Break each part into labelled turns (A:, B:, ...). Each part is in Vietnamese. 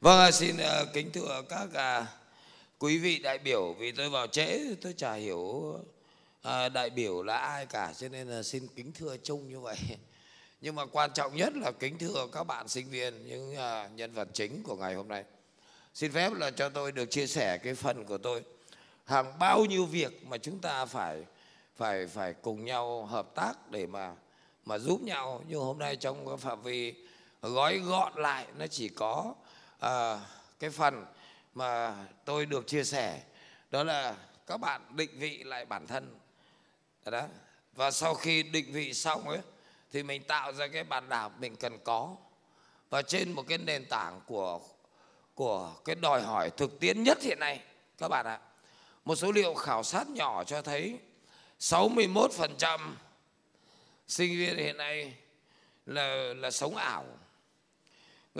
A: Vâng, xin ờ, kính thưa các à, quý vị đại biểu vì tôi vào trễ tôi chả hiểu ờ, đại biểu là ai cả cho nên là xin kính thưa chung như vậy. Nhưng mà quan trọng nhất là kính thưa các bạn sinh viên những ờ, nhân vật chính của ngày hôm nay. Xin phép là cho tôi được chia sẻ cái phần của tôi. Hàng bao nhiêu việc mà chúng ta phải phải phải cùng nhau hợp tác để mà mà giúp nhau nhưng hôm nay trong cái phạm vi gói gọn lại nó chỉ có à, cái phần mà tôi được chia sẻ đó là các bạn định vị lại bản thân. Đó và sau khi định vị xong ấy thì mình tạo ra cái bản đảo mình cần có. Và trên một cái nền tảng của của cái đòi hỏi thực tiễn nhất hiện nay các bạn ạ một số liệu khảo sát nhỏ cho thấy 61% sinh viên hiện nay là là sống ảo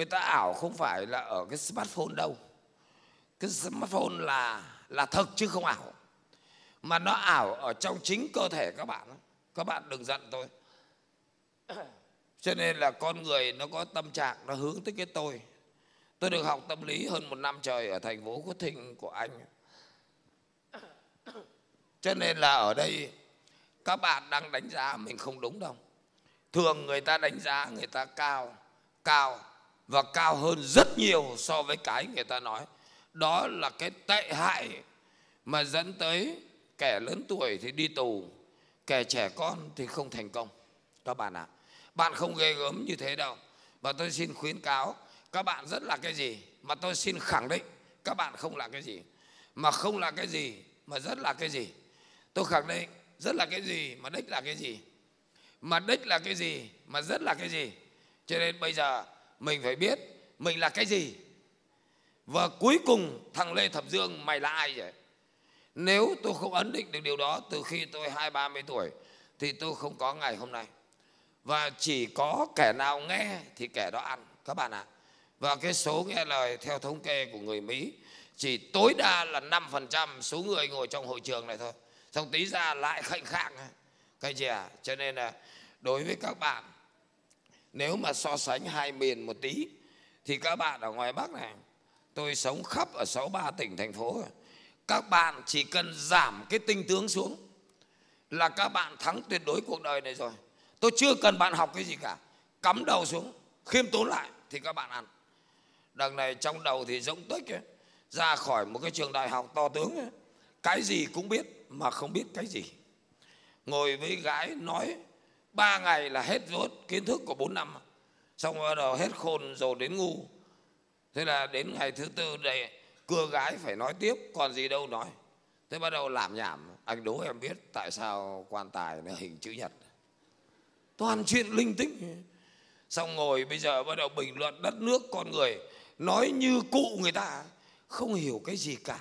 A: người ta ảo không phải là ở cái smartphone đâu. Cái smartphone là là thật chứ không ảo. Mà nó ảo ở trong chính cơ thể các bạn. Các bạn đừng giận tôi. Cho nên là con người nó có tâm trạng, nó hướng tới cái tôi. Tôi được học tâm lý hơn một năm trời ở thành phố quốc thinh của anh. Cho nên là ở đây, các bạn đang đánh giá mình không đúng đâu. Thường người ta đánh giá người ta cao cao và cao hơn rất nhiều so với cái người ta nói. Đó là cái tệ hại mà dẫn tới kẻ lớn tuổi thì đi tù kẻ trẻ con thì không thành công. Các bạn ạ à, bạn không ghê gớm như thế đâu. Và tôi xin khuyến cáo các bạn rất là cái gì mà tôi xin khẳng định các bạn không là cái gì. Mà không là cái gì mà rất là cái gì. Tôi khẳng định rất là cái gì mà đích là cái gì. Mà đích là cái gì mà rất là cái gì. Cho nên bây giờ mình phải biết mình là cái gì. Và cuối cùng, thằng lê thập dương, mày là ai vậy? Nếu tôi không ấn định được điều đó từ khi tôi hai, ba mươi tuổi, thì tôi không có ngày hôm nay. Và chỉ có kẻ nào nghe thì kẻ đó ăn, các bạn ạ. À. và cái số nghe lời theo thống kê của người mỹ, chỉ tối đa là 5% số người ngồi trong hội trường này thôi. Xong tí ra lại khệnh khạng. Cái gì à? Cho nên là đối với các bạn nếu mà so sánh hai miền một tí thì các bạn ở ngoài Bắc này tôi sống khắp ở 63 tỉnh thành phố các bạn chỉ cần giảm cái tinh tướng xuống là các bạn thắng tuyệt đối cuộc đời này rồi. Tôi chưa cần bạn học cái gì cả cắm đầu xuống khiêm tốn lại thì các bạn ăn. Đằng này trong đầu thì giống tích ấy, ra khỏi một cái trường đại học to tướng ấy, cái gì cũng biết mà không biết cái gì. Ngồi với gái nói ba ngày là hết vốn kiến thức của bốn năm. Xong bắt đầu hết khôn rồi đến ngu. Thế là đến ngày thứ tư đây cưa gái phải nói tiếp, còn gì đâu nói. Thế bắt đầu làm nhảm. Anh đố em biết tại sao quan tài là hình chữ nhật. Toàn chuyện linh tinh. Xong ngồi bây giờ bắt đầu bình luận đất nước con người, nói như cụ người ta. Không hiểu cái gì cả.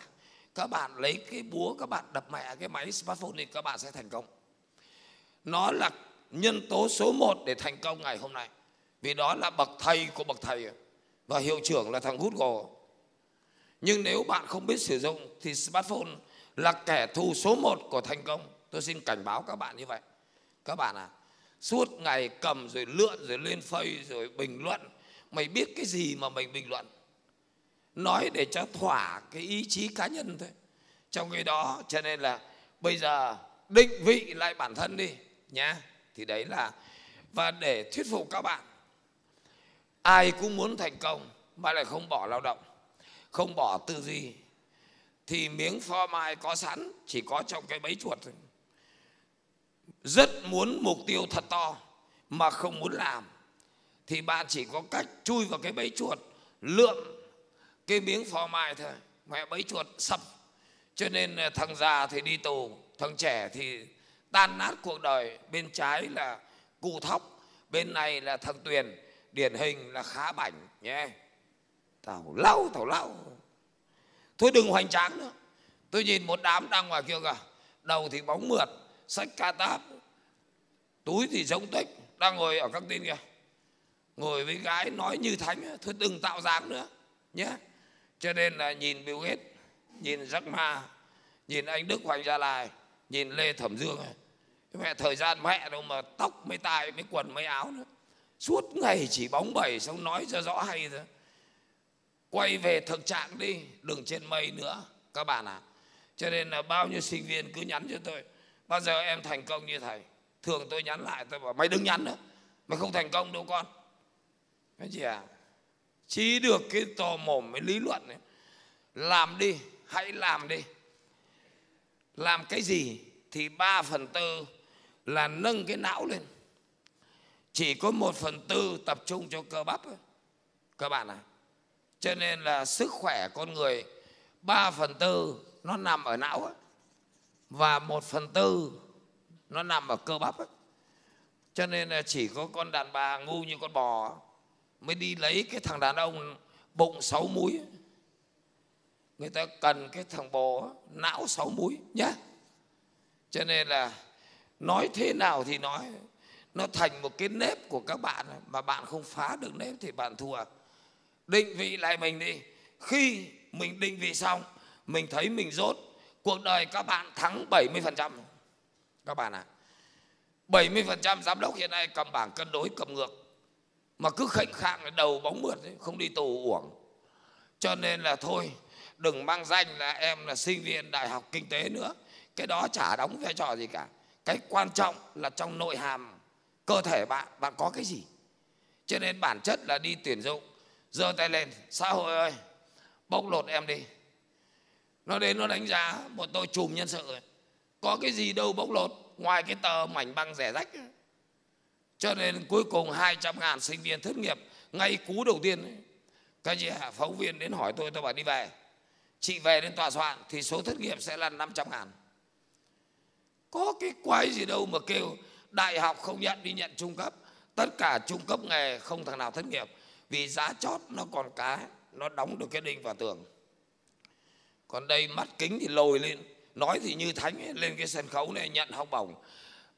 A: Các bạn lấy cái búa, các bạn đập mẹ cái máy smartphone thì các bạn sẽ thành công. Nó là nhân tố số một để thành công ngày hôm nay. Vì đó là bậc thầy của bậc thầy. Và hiệu trưởng là thằng Google. Nhưng nếu bạn không biết sử dụng thì smartphone là kẻ thù số một của thành công. Tôi xin cảnh báo các bạn như vậy. Các bạn à suốt ngày cầm rồi lượn rồi lên phây rồi bình luận. Mày biết cái gì mà mình bình luận? Nói để cho thỏa cái ý chí cá nhân thôi. Trong cái đó, cho nên là bây giờ định vị lại bản thân đi nhé thì đấy là, và để thuyết phục các bạn, ai cũng muốn thành công mà lại không bỏ lao động, không bỏ tư duy, thì miếng pho mai có sẵn, chỉ có trong cái bẫy chuột thôi. Rất muốn mục tiêu thật to mà không muốn làm, thì bạn chỉ có cách chui vào cái bẫy chuột, lượm cái miếng phò mai thôi. Mẹ bẫy chuột sập. Cho nên à, thằng già thì đi tù, thằng trẻ thì tan nát cuộc đời. Bên trái là cụ thóc, bên này là thằng tuyền, điển hình là khá bảnh, nhé. Tào lau tào lau. Thôi đừng hoành tráng nữa. Tôi nhìn một đám đang ngoài kia kìa. Đầu thì bóng mượt, sách ca táp. Túi thì giống tích đang ngồi ở các tin kìa. Ngồi với gái nói như thánh thôi đừng tạo dáng nữa, nhé. Cho nên là nhìn Bill Gates, nhìn Jack Ma, nhìn anh Đức Hoàng Gia Lai nhìn Lê Thẩm Dương này mẹ thời gian mẹ đâu mà tóc mấy tai mấy quần mấy áo nữa. Suốt ngày chỉ bóng bẩy xong nói cho rõ hay thôi. Quay về thực trạng đi, đừng trên mây nữa. Các bạn ạ à. cho nên là bao nhiêu sinh viên cứ nhắn cho tôi, bao giờ em thành công như thầy? Thường tôi nhắn lại, tôi bảo, mày đừng nhắn nữa, mày không thành công đâu con. Cái gì à chỉ được cái tò mồm với lý luận này. Làm đi, hãy làm đi làm cái gì thì ba phần tư là nâng cái não lên chỉ có một phần tư tập trung cho cơ bắp các bạn à cho nên là sức khỏe con người, ba phần tư nó nằm ở não ấy. và một phần tư nó nằm ở cơ bắp ấy. cho nên là chỉ có con đàn bà ngu như con bò mới đi lấy cái thằng đàn ông bụng sáu múi người ta cần cái thằng bò não sáu múi nhé cho nên là nói thế nào thì nói. Nó thành một cái nếp của các bạn mà bạn không phá được nếp thì bạn thua. Định vị lại mình đi. Khi mình định vị xong mình thấy mình rốt cuộc đời các bạn thắng 70% các bạn ạ à. 70% giám đốc hiện nay cầm bảng cân đối cầm ngược. Mà cứ khệnh khạng đầu bóng mượt ấy, không đi tù uổng. Cho nên là thôi đừng mang danh là em là sinh viên đại học kinh tế nữa. Cái đó chả đóng vai trò gì cả. Cái quan trọng là trong nội hàm cơ thể bạn bạn có cái gì. Cho nên bản chất là đi tuyển dụng. Giơ tay lên xã hội ơi bóc lột em đi. Nó đến nó đánh giá một tôi chùm nhân sự có cái gì đâu bóc lột ngoài cái tờ mảnh băng rẻ rách. Cho nên cuối cùng 200 ngàn sinh viên thất nghiệp ngay cú đầu tiên ấy, cái gì phóng viên đến hỏi tôi tôi bảo đi về chị về đến tòa soạn thì số thất nghiệp sẽ là 500 ngàn. Có cái quái gì đâu mà kêu đại học không nhận đi nhận trung cấp. Tất cả trung cấp nghề không thằng nào thất nghiệp. Vì giá chót nó còn cá nó đóng được cái đinh vào tường. Còn đây mắt kính thì lồi lên. Nói thì như thánh ấy, lên cái sân khấu này nhận học bổng.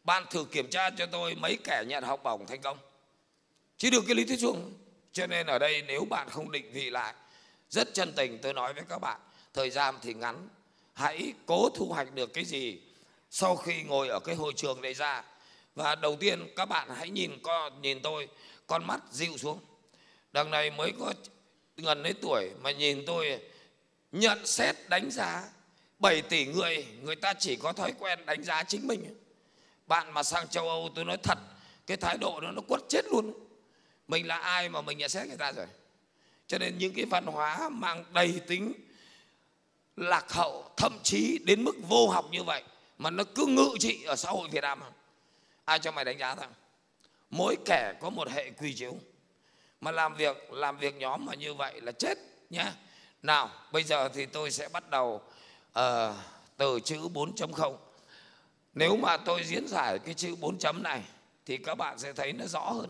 A: Ban thử kiểm tra cho tôi mấy kẻ nhận học bổng thành công. Chỉ được cái lý thuyết chuông cho nên ở đây nếu bạn không định vị lại rất chân tình tôi nói với các bạn thời gian thì ngắn. Hãy cố thu hoạch được cái gì sau khi ngồi ở cái hội trường này ra. Và đầu tiên, các bạn hãy nhìn con nhìn tôi, con mắt dịu xuống. Đằng này mới có gần đấy tuổi mà nhìn tôi nhận xét đánh giá 7 tỷ người người ta chỉ có thói quen đánh giá chính mình. Bạn mà sang châu Âu, tôi nói thật, cái thái độ đó nó quất chết luôn. Mình là ai mà mình nhận xét người ta rồi? Cho nên những cái văn hóa mang đầy tính lạc hậu thậm chí đến mức vô học như vậy mà nó cứ ngự trị ở xã hội Việt Nam. Ai cho mày đánh giá thằng? Mỗi kẻ có một hệ quy chiếu. Mà làm việc làm việc nhóm mà như vậy là chết nhá. Nào bây giờ thì tôi sẽ bắt đầu uh, từ chữ 4.0 nếu mà tôi diễn giải cái chữ 4 chấm này thì các bạn sẽ thấy nó rõ hơn.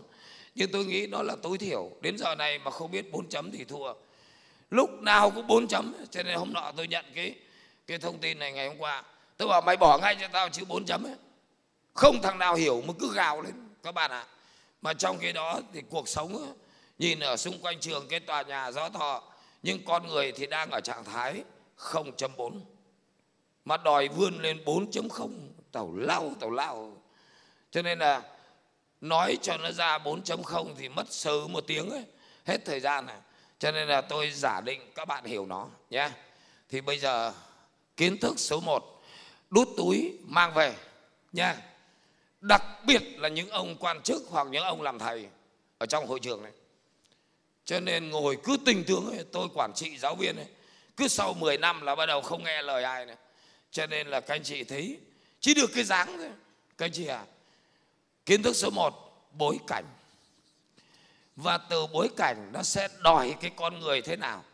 A: Nhưng tôi nghĩ nó là tối thiểu. Đến giờ này mà không biết 4 chấm thì thua lúc nào cũng bốn chấm cho nên hôm nọ tôi nhận cái cái thông tin này ngày hôm qua. Tôi bảo mày bỏ ngay cho tao chữ bốn chấm ấy. Không thằng nào hiểu mà cứ gào lên các bạn ạ. À. mà trong khi đó thì cuộc sống ấy, nhìn ở xung quanh trường cái tòa nhà gió thọ nhưng con người thì đang ở trạng thái 0.4 mà đòi vươn lên 4.0 tàu lao tàu lao. Cho nên là nói cho nó ra 4.0 thì mất sớ một tiếng ấy. Hết thời gian này cho nên là tôi giả định các bạn hiểu nó nhé. Thì bây giờ kiến thức số 1 đút túi mang về nha đặc biệt là những ông quan chức hoặc những ông làm thầy ở trong hội trường này. Cho nên ngồi cứ tình tướng ấy, tôi quản trị giáo viên ấy, cứ sau 10 năm là bắt đầu không nghe lời ai nữa. Cho nên là các anh chị thấy chỉ được cái dáng thôi. Các anh chị à kiến thức số 1 bối cảnh và từ bối cảnh nó sẽ đòi cái con người thế nào?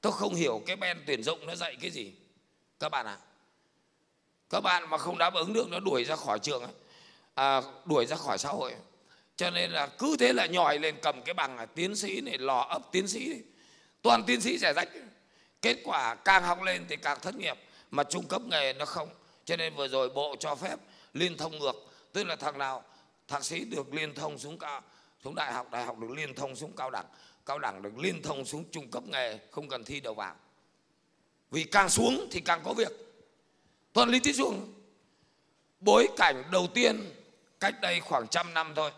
A: Tôi không hiểu cái ben tuyển dụng nó dạy cái gì. Các bạn ạ. À. các bạn mà không đáp ứng được nó đuổi ra khỏi trường ấy, à, đuổi ra khỏi xã hội. Cho nên là cứ thế là nhòi lên cầm cái bằng là tiến sĩ này lò ấp tiến sĩ này. toàn tiến sĩ rẻ rách. Kết quả càng học lên thì càng thất nghiệp. Mà trung cấp nghề nó không. Cho nên vừa rồi bộ cho phép liên thông ngược. Tức là thằng nào? Thạc sĩ được liên thông xuống cao xuống đại học đại học được liên thông xuống cao đẳng. Cao đẳng được liên thông xuống trung cấp nghề, không cần thi đầu vào. Vì càng xuống thì càng có việc. Toàn lý thuyết xuống. Bối cảnh đầu tiên, cách đây khoảng trăm năm thôi.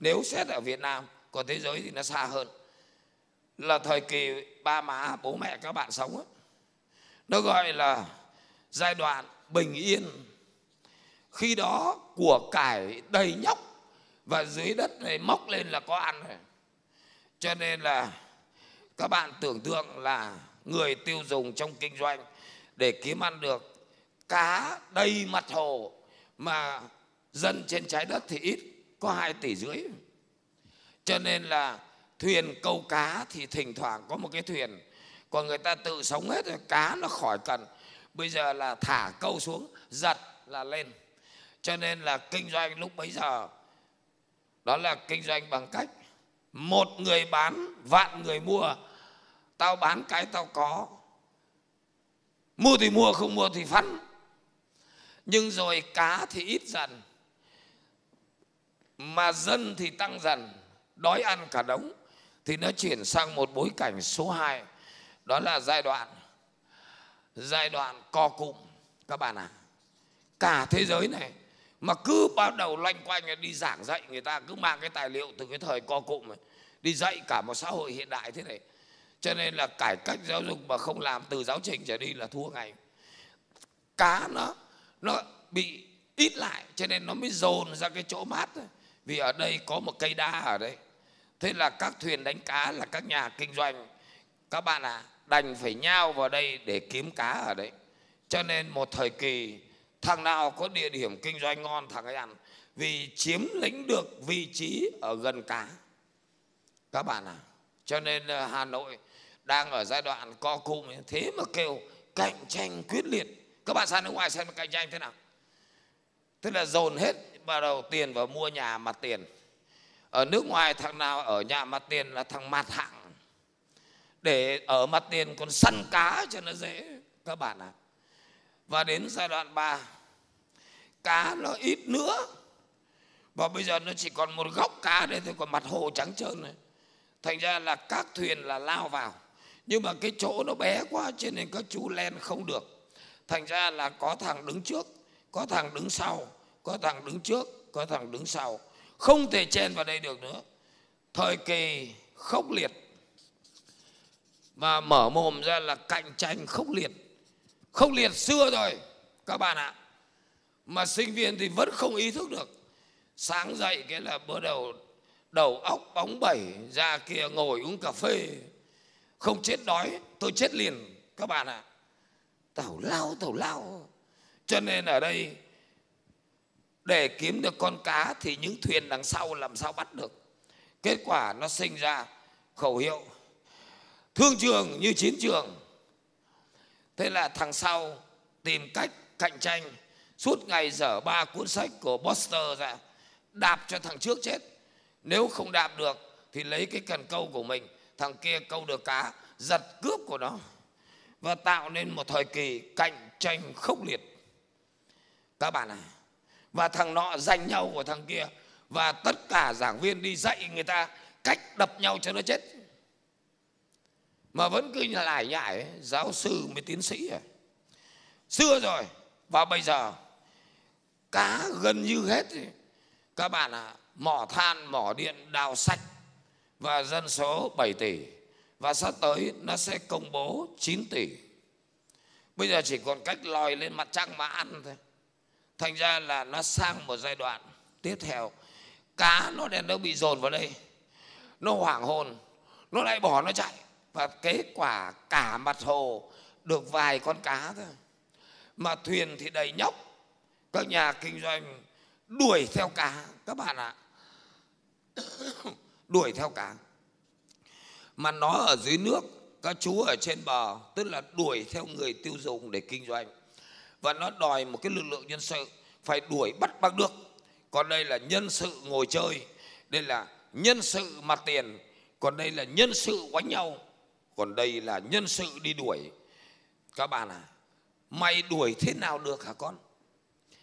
A: Nếu xét ở Việt Nam, còn thế giới thì nó xa hơn. Là thời kỳ ba má, bố mẹ, các bạn sống ấy. nó gọi là giai đoạn bình yên. Khi đó của cải đầy nhóc và dưới đất này móc lên là có ăn rồi cho nên là các bạn tưởng tượng là người tiêu dùng trong kinh doanh để kiếm ăn được cá đầy mặt hồ mà dân trên trái đất thì ít, có hai tỷ rưỡi. Cho nên là thuyền câu cá thì thỉnh thoảng có một cái thuyền, còn người ta tự sống hết rồi cá nó khỏi cần. Bây giờ là thả câu xuống, giật là lên. Cho nên là kinh doanh lúc bấy giờ đó là kinh doanh bằng cách một người bán, vạn người mua. Tao bán cái tao có. Mua thì mua, không mua thì phân nhưng rồi cá thì ít dần, mà dân thì tăng dần. Đói ăn cả đống. Thì nó chuyển sang một bối cảnh số 2 đó là giai đoạn giai đoạn co cụm. Các bạn à cả thế giới này mà cứ bắt đầu loanh quanh đi giảng dạy người ta, cứ mang cái tài liệu từ cái thời co cụm này đi dạy cả một xã hội hiện đại thế này. Cho nên là cải cách giáo dục mà không làm, từ giáo trình trở đi là thua ngay. Cá nó nó bị ít lại, cho nên nó mới dồn ra cái chỗ mát thôi. vì ở đây có một cây đa ở đây thế là các thuyền đánh cá là các nhà kinh doanh, các bạn à đành phải nhau vào đây để kiếm cá ở đấy. Cho nên một thời kỳ thằng nào có địa điểm kinh doanh ngon, thằng ấy ăn. Vì chiếm lĩnh được vị trí ở gần cá. Các bạn à cho nên ờ, hà nội đang ở giai đoạn co cụm thế mà kêu cạnh tranh quyết liệt. Các bạn sang nước ngoài xem cạnh tranh thế nào. Tức là dồn hết vào đầu tiền vào mua nhà mặt tiền. Ở nước ngoài thằng nào ở nhà mặt tiền là thằng mặt hạng. Để ở mặt tiền còn săn cá cho nó dễ. Các bạn ạ à và đến giai đoạn 3 cá nó ít nữa. Và bây giờ nó chỉ còn một góc cá đây thôi, còn mặt hồ trắng trơn này. Thành ra là các thuyền là lao vào. Nhưng mà cái chỗ nó bé quá cho nên các chú len không được. Thành ra là có thằng đứng trước, có thằng đứng sau, có thằng đứng trước, có thằng đứng sau. Không thể chen vào đây được nữa. Thời kỳ khốc liệt. Và mở mồm ra là cạnh tranh khốc liệt không liệt xưa rồi, các bạn ạ. Mà sinh viên thì vẫn không ý thức được. Sáng dậy cái là bắt đầu đầu óc bóng bẩy, ra kia ngồi uống cà phê. Không chết đói, tôi chết liền, các bạn ạ. Tàu lao tàu lao. Cho nên ở đây, để kiếm được con cá thì những thuyền đằng sau làm sao bắt được? Kết quả nó sinh ra khẩu hiệu thương trường như chiến trường thế là thằng sau tìm cách cạnh tranh, suốt ngày dở ba cuốn sách của Buster ra, đạp cho thằng trước chết. Nếu không đạp được thì lấy cái cần câu của mình, thằng kia câu được cá giật cướp của nó, và tạo nên một thời kỳ cạnh tranh khốc liệt. Các bạn à và thằng nọ giành nhau của thằng kia, và tất cả giảng viên đi dạy người ta cách đập nhau cho nó chết mà vẫn cứ lại nhải giáo sư mới tiến sĩ à. Xưa rồi và bây giờ cá gần như hết các bạn ạ à, mỏ than mỏ điện đào sạch và dân số 7 tỷ. Và sắp tới nó sẽ công bố 9 tỷ. Bây giờ chỉ còn cách lòi lên mặt trăng mà ăn thôi. Thành ra là nó sang một giai đoạn tiếp theo. Cá nó đèn đâu bị dồn vào đây. Nó hoảng hồn nó lại bỏ nó chạy và kết quả cả mặt hồ được vài con cá thôi. Mà thuyền thì đầy nhóc. Các nhà kinh doanh đuổi theo cá, các bạn ạ. Đuổi theo cá. Mà nó ở dưới nước, các chú ở trên bờ, tức là đuổi theo người tiêu dùng để kinh doanh. Và nó đòi một cái lực lượng nhân sự phải đuổi bắt bằng được còn đây là nhân sự ngồi chơi. Đây là nhân sự mặt tiền. Còn đây là nhân sự quánh nhau còn đây là nhân sự đi đuổi. Các bạn à mày đuổi thế nào được hả con?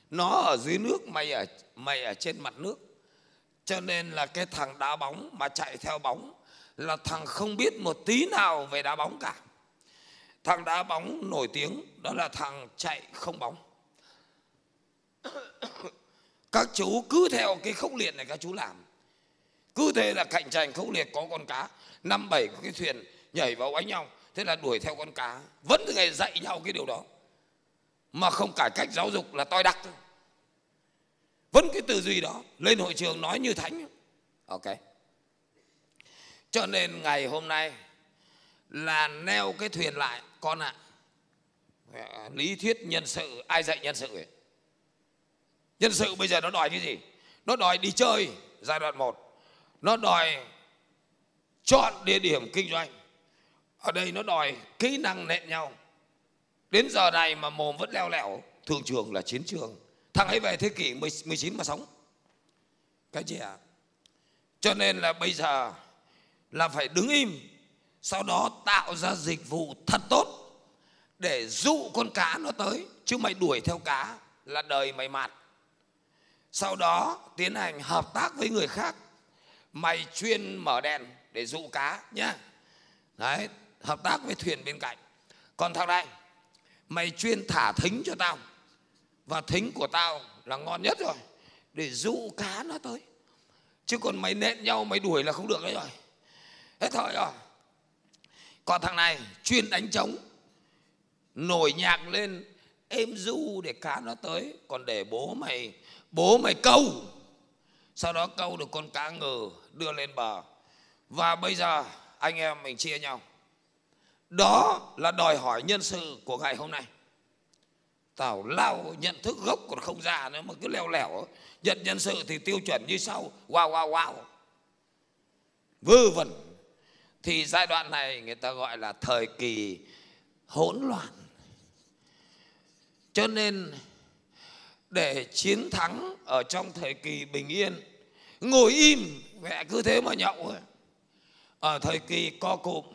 A: Nó ở dưới nước, mày ở mày ở trên mặt nước. Cho nên là cái thằng đá bóng mà chạy theo bóng là thằng không biết một tí nào về đá bóng cả. Thằng đá bóng nổi tiếng, đó là thằng chạy không bóng. Các chú cứ theo cái khốc liệt này các chú làm. Cứ thế là cạnh tranh khốc liệt, có con cá. Năm bảy có cái thuyền nhảy vào đánh nhau. Thế là đuổi theo con cá. Vẫn từ ngày dạy nhau cái điều đó. Mà không cải cách giáo dục là toi đắc thôi. Vẫn cái tư duy đó. Lên hội trường nói như thánh. Ok. Cho nên ngày hôm nay là neo cái thuyền lại. Con ạ à. lý thuyết nhân sự, ai dạy nhân sự ấy? nhân sự bây giờ nó đòi cái gì? Nó đòi đi chơi giai đoạn 1 nó đòi chọn địa điểm kinh doanh ở đây nó đòi kỹ năng nện nhau. Đến giờ này mà mồm vẫn leo lẻo thường trường là chiến trường. Thằng ấy về thế kỷ 19 mà sống. Cái gì ạ? À? cho nên là bây giờ là phải đứng im, sau đó tạo ra dịch vụ thật tốt để dụ con cá nó tới, chứ mày đuổi theo cá là đời mày mạt. Sau đó tiến hành hợp tác với người khác, mày chuyên mở đèn để dụ cá nhá. Đấy hợp tác với thuyền bên cạnh. Còn thằng này, mày chuyên thả thính cho tao. Và thính của tao là ngon nhất rồi, để dụ cá nó tới. Chứ còn mày nện nhau, mày đuổi là không được đấy rồi. Hết thời rồi. Còn thằng này, chuyên đánh trống. Nổi nhạc lên, êm du để cá nó tới. Còn để bố mày bố mày câu. Sau đó câu được con cá ngừ đưa lên bờ. Và bây giờ, anh em mình chia nhau đó là đòi hỏi nhân sự của ngày hôm nay. Tào lao nhận thức gốc còn không ra nữa mà cứ leo lẻo. Nhận nhân sự thì tiêu chuẩn như sau. Wow wow wow. Vư vẩn. Thì giai đoạn này người ta gọi là thời kỳ hỗn loạn. Cho nên để chiến thắng ở trong thời kỳ bình yên, ngồi im, mẹ cứ thế mà nhậu. Ở thời kỳ co cụm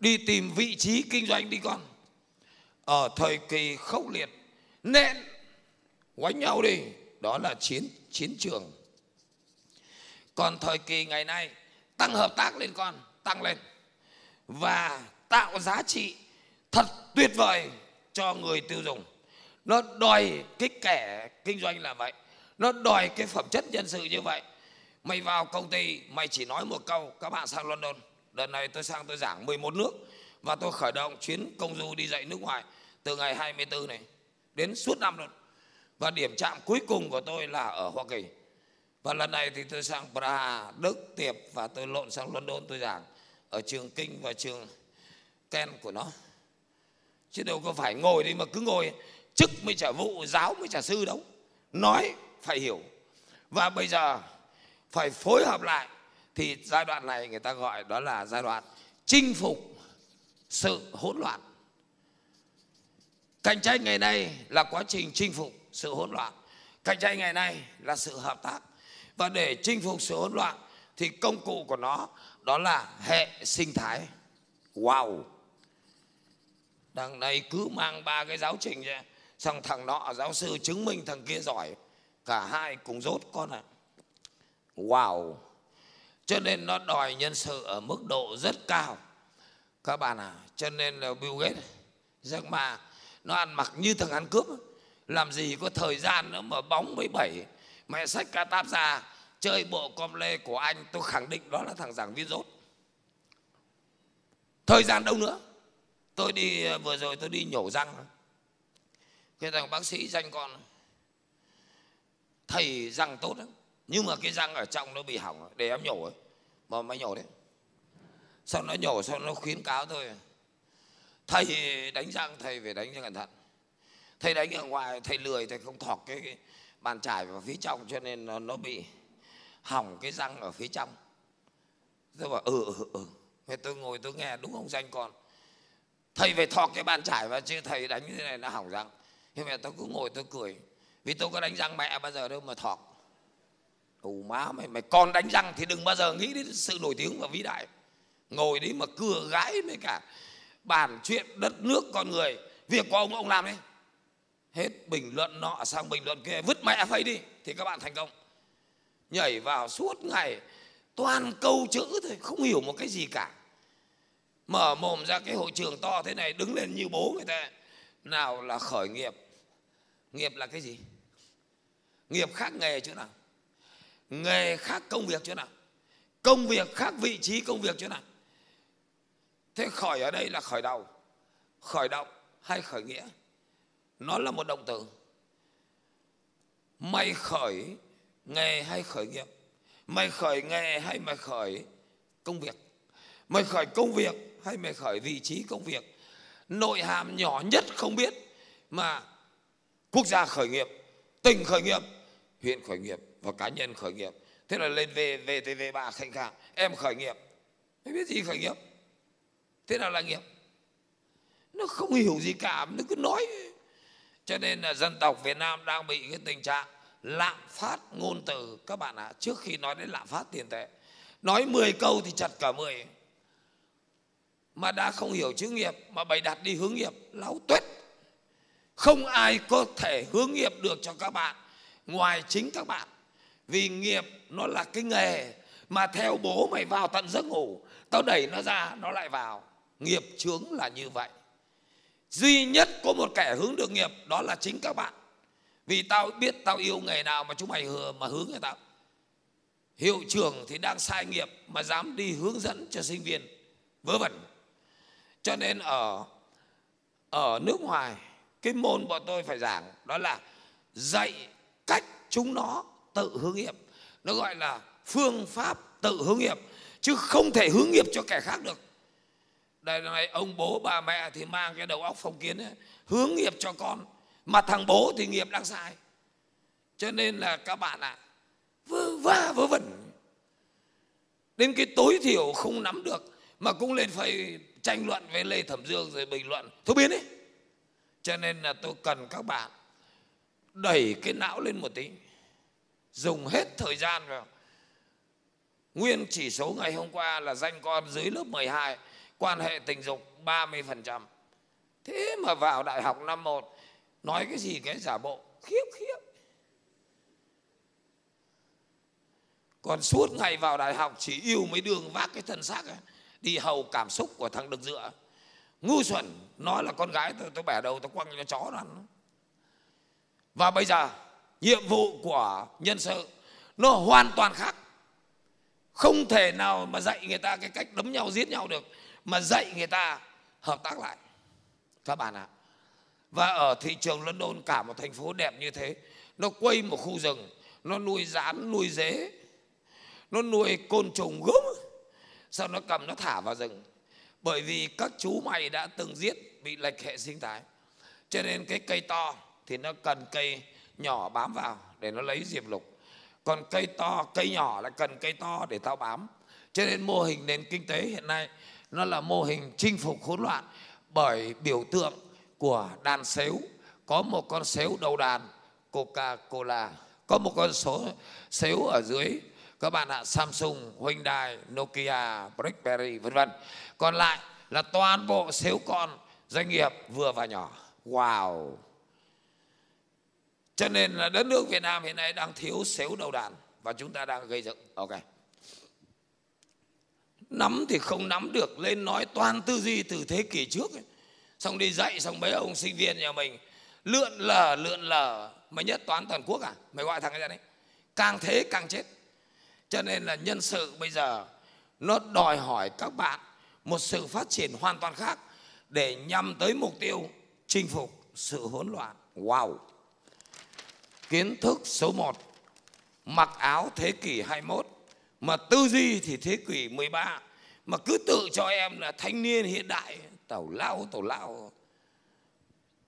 A: đi tìm vị trí kinh doanh đi con. Ở thời kỳ khốc liệt, nên quánh nhau đi. Đó là chiến chiến trường. Còn thời kỳ ngày nay, tăng hợp tác lên con, tăng lên. Và tạo giá trị thật tuyệt vời cho người tiêu dùng. Nó đòi cái kẻ kinh doanh là vậy. Nó đòi cái phẩm chất nhân sự như vậy. Mày vào công ty, mày chỉ nói một câu, các bạn sang London đợt này tôi sang tôi giảng 11 nước và tôi khởi động chuyến công du đi dạy nước ngoài từ ngày 24 này đến suốt năm luôn. Và điểm chạm cuối cùng của tôi là ở Hoa Kỳ. Và lần này thì tôi sang Praha, Đức, Tiệp và tôi lộn sang London tôi giảng ở trường Kinh và trường Ken của nó. Chứ đâu có phải ngồi đi mà cứ ngồi chức mới trả vụ giáo mới trả sư đâu. Nói phải hiểu. Và bây giờ phải phối hợp lại thì giai đoạn này người ta gọi đó là giai đoạn chinh phục sự hỗn loạn. Cạnh tranh ngày nay là quá trình chinh phục sự hỗn loạn. Cạnh tranh ngày nay là sự hợp tác. Và để chinh phục sự hỗn loạn thì công cụ của nó, đó là hệ sinh thái. Wow! Đằng này cứ mang ba cái giáo trình ra xong thằng nọ giáo sư chứng minh thằng kia giỏi. Cả hai cùng rốt con ạ. À. wow! Cho nên nó đòi nhân sự ở mức độ rất cao. Các bạn à cho nên là Bill Gates giấc mà nó ăn mặc như thằng ăn cướp. Làm gì có thời gian nữa mà bóng mới bảy mẹ sách ca táp ra, chơi bộ com lê của anh, tôi khẳng định đó là thằng giảng viên rốt. Thời gian đâu nữa? Tôi đi, vừa rồi tôi đi nhổ răng. Cái thằng bác sĩ danh con, thầy răng tốt lắm nhưng mà cái răng ở trong nó bị hỏng để em nhổ ấy. Mà mày nhổ đấy. Sao nó nhổ sao nó khuyến cáo thôi thầy đánh răng thầy phải đánh cho cẩn thận. Thầy đánh ở ngoài thầy lười thầy không thọc cái, cái bàn chải vào phía trong cho nên nó, nó bị hỏng cái răng ở phía trong. Tôi bảo ừ ừ ừ. Thế tôi ngồi tôi nghe đúng không danh con? Thầy phải thọc cái bàn chải vào chứ thầy đánh như thế này nó hỏng răng. Thế mẹ tôi cứ ngồi tôi cười. Vì tôi có đánh răng mẹ bao giờ đâu mà thọc ù má mày mày con đánh răng thì đừng bao giờ nghĩ đến sự nổi tiếng và vĩ đại. Ngồi đấy mà cưa gái với cả bàn chuyện đất nước con người. Việc của ông ông làm đấy hết bình luận nọ sang bình luận kia, vứt mẹ phây đi, thì các bạn thành công. Nhảy vào suốt ngày, toàn câu chữ thôi, không hiểu một cái gì cả. Mở mồm ra cái hội trường to thế này, đứng lên như bố người ta. Nào là khởi nghiệp. Nghiệp là cái gì? Nghiệp khác nghề chỗ nào nghề khác công việc chỗ nào. Công việc khác vị trí công việc chỗ nào. thế khởi ở đây là khởi đầu. Khởi động hay khởi nghĩa? Nó là một động từ. Mày khởi nghề hay khởi nghiệp? Mày khởi nghề hay mày khởi công việc? Mày khởi công việc hay mày khởi vị trí công việc? Nội hàm nhỏ nhất không biết mà quốc gia khởi nghiệp, tỉnh khởi nghiệp, huyện khởi nghiệp và cá nhân khởi nghiệp. Thế là lên về về thì về bà khanh khang em khởi nghiệp. Em biết gì khởi nghiệp? Thế nào là nghiệp? Nó không hiểu gì cả nó cứ nói. Cho nên là dân tộc Việt Nam đang bị cái tình trạng lạm phát ngôn từ. Các bạn ạ à, trước khi nói đến lạm phát tiền tệ nói 10 câu thì chặt cả 10 mà đã không hiểu chữ nghiệp mà bày đặt đi hướng nghiệp láo tuyết không ai có thể hướng nghiệp được cho các bạn ngoài chính các bạn vì nghiệp nó là cái nghề mà theo bố mày vào tận giấc ngủ, tao đẩy nó ra, nó lại vào. Nghiệp chướng là như vậy. Duy nhất có một kẻ hướng được nghiệp, đó là chính các bạn. Vì tao biết tao yêu nghề nào mà chúng mày mà hướng người tao hiệu trưởng thì đang sai nghiệp mà dám đi hướng dẫn cho sinh viên vớ vẩn. Cho nên ở ở nước ngoài, cái môn bọn tôi phải giảng đó là dạy cách chúng nó tự hướng nghiệp. Nó gọi là phương pháp tự hướng nghiệp chứ không thể hướng nghiệp cho kẻ khác được. Đây này ông bố bà mẹ thì mang cái đầu óc phong kiến ấy, hướng nghiệp cho con mà thằng bố thì nghiệp đang sai. Cho nên là các bạn ạ à, vơ va vớ vẩn. Đến cái tối thiểu không nắm được mà cũng lên phải tranh luận với lê thẩm dương rồi bình luận. Thôi biến ấy cho nên là tôi cần các bạn đẩy cái não lên một tí dùng hết thời gian rồi nguyên chỉ số ngày hôm qua là danh con dưới lớp 12 quan hệ tình dục 30%. Thế mà vào đại học năm 1 nói cái gì cái giả bộ khiếp khiếp. Còn suốt ngày vào đại học chỉ yêu mấy đường vác cái thân xác ấy, đi hầu cảm xúc của thằng đực dựa. Ngu xuẩn, nói là con gái tôi, tôi bẻ đầu tôi quăng cho chó nó ăn. Và bây giờ nhiệm vụ của nhân sự nó hoàn toàn khác. Không thể nào mà dạy người ta cái cách đấm nhau, giết nhau được, mà dạy người ta hợp tác lại. Các bạn ạ. À. và ở thị trường London, cả một thành phố đẹp như thế, nó quay một khu rừng, nó nuôi rán, nuôi dế, nó nuôi côn trùng gớm sau nó cầm, nó thả vào rừng. Bởi vì các chú mày đã từng giết, bị lệch hệ sinh thái. Cho nên cái cây to thì nó cần cây nhỏ bám vào để nó lấy diệp lục còn cây to cây nhỏ lại cần cây to để tao bám cho nên mô hình nền kinh tế hiện nay nó là mô hình chinh phục hỗn loạn bởi biểu tượng của đàn sếu có một con sếu đầu đàn coca cola có một con số sếu ở dưới các bạn ạ Samsung, Hyundai, Nokia, BlackBerry vân vân. Còn lại là toàn bộ sếu con doanh nghiệp vừa và nhỏ. Wow. Cho nên là đất nước Việt Nam hiện nay đang thiếu xếu đầu đàn và chúng ta đang gây dựng. Ok. Nắm thì không nắm được, lên nói toàn tư duy từ thế kỷ trước ấy. Xong đi dạy, xong mấy ông sinh viên nhà mình, lượn lờ lượn lờ mày nhất toán toàn quốc à? Mày gọi thằng cái ra đấy. Càng thế càng chết. Cho nên là nhân sự bây giờ, nó đòi hỏi các bạn một sự phát triển hoàn toàn khác để nhằm tới mục tiêu chinh phục sự hỗn loạn. Wow. Kiến thức số 1 Mặc áo thế kỷ 21 Mà tư duy thì thế kỷ 13 Mà cứ tự cho em là thanh niên hiện đại Tàu lao tàu lao.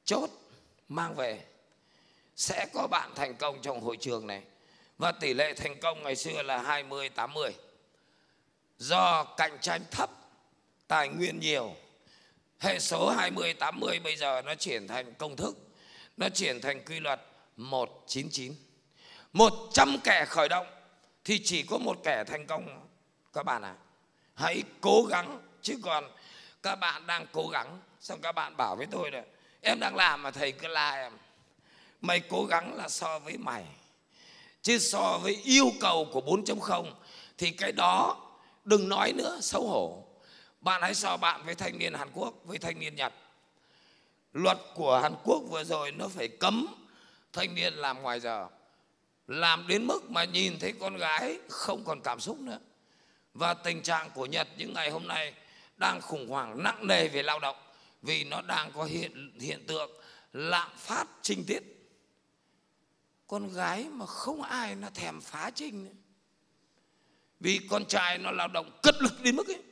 A: Chốt, Mang về. Sẽ có bạn thành công trong hội trường này. Và tỷ lệ thành công ngày xưa là 20-80 Do cạnh tranh thấp, Tài nguyên nhiều, Hệ số 20-80 bây giờ nó chuyển thành công thức, Nó chuyển thành quy luật. 199 100 kẻ khởi động thì chỉ có một kẻ thành công, các bạn à hãy cố gắng, chứ còn các bạn đang cố gắng, xong các bạn bảo với tôi là, em đang làm mà thầy cứ la em. Mày cố gắng là so với mày. Chứ so với yêu cầu của 4.0 thì cái đó đừng nói nữa, xấu hổ. Bạn hãy so bạn với thanh niên Hàn Quốc, với thanh niên Nhật. Luật của Hàn Quốc vừa rồi nó phải cấm thanh niên làm ngoài giờ làm đến mức mà nhìn thấy con gái không còn cảm xúc nữa. Và tình trạng của Nhật những ngày hôm nay đang khủng hoảng nặng nề về lao động vì nó đang có hiện hiện tượng lạm phát trinh tiết. Con gái mà không ai nó thèm phá trinh nữa. vì con trai nó lao động cất lực đến mức ấy.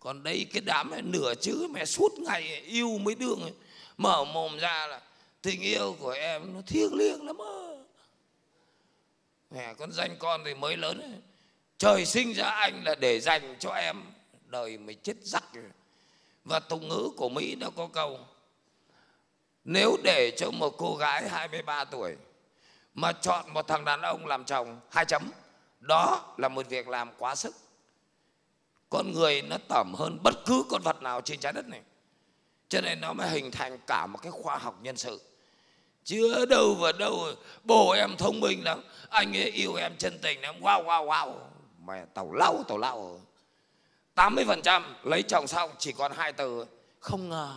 A: Còn đây cái đám này nửa chữ mẹ suốt ngày yêu mấy đường ấy, mở mồm ra là tình yêu của em nó thiêng liêng lắm á. Mẹ con danh con thì mới lớn ấy. trời sinh ra anh là để dành cho em. Đời mày chết rắc. Và tục ngữ của Mỹ đã có câu, nếu để cho một cô gái 23 tuổi mà chọn một thằng đàn ông làm chồng hai chấm, đó là một việc làm quá sức. Con người nó tẩm hơn bất cứ con vật nào trên trái đất này. Cho nên nó mới hình thành cả một cái khoa học nhân sự chưa đâu vào đâu bồ em thông minh lắm. Anh ấy yêu em chân tình lắm. Wow wow wow. Mẹ tàu lau tàu lau 80% lấy chồng xong chỉ còn hai từ. Không ngờ.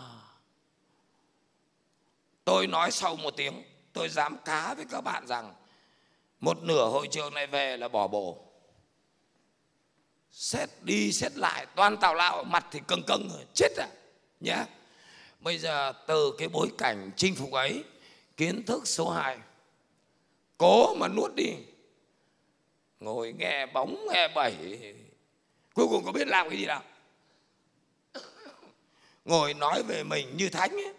A: Tôi nói sau một tiếng, tôi dám cá với các bạn rằng, một nửa hội trường này về là bỏ bồ xét đi, xét lại, toàn tào lao, mặt thì cưng cưng, chết à nhé bây giờ từ cái bối cảnh chinh phục ấy kiến thức số 2 cố mà nuốt đi. Ngồi nghe bóng, nghe bảy cuối cùng có biết làm cái gì đâu ngồi nói về mình như thánh ấy.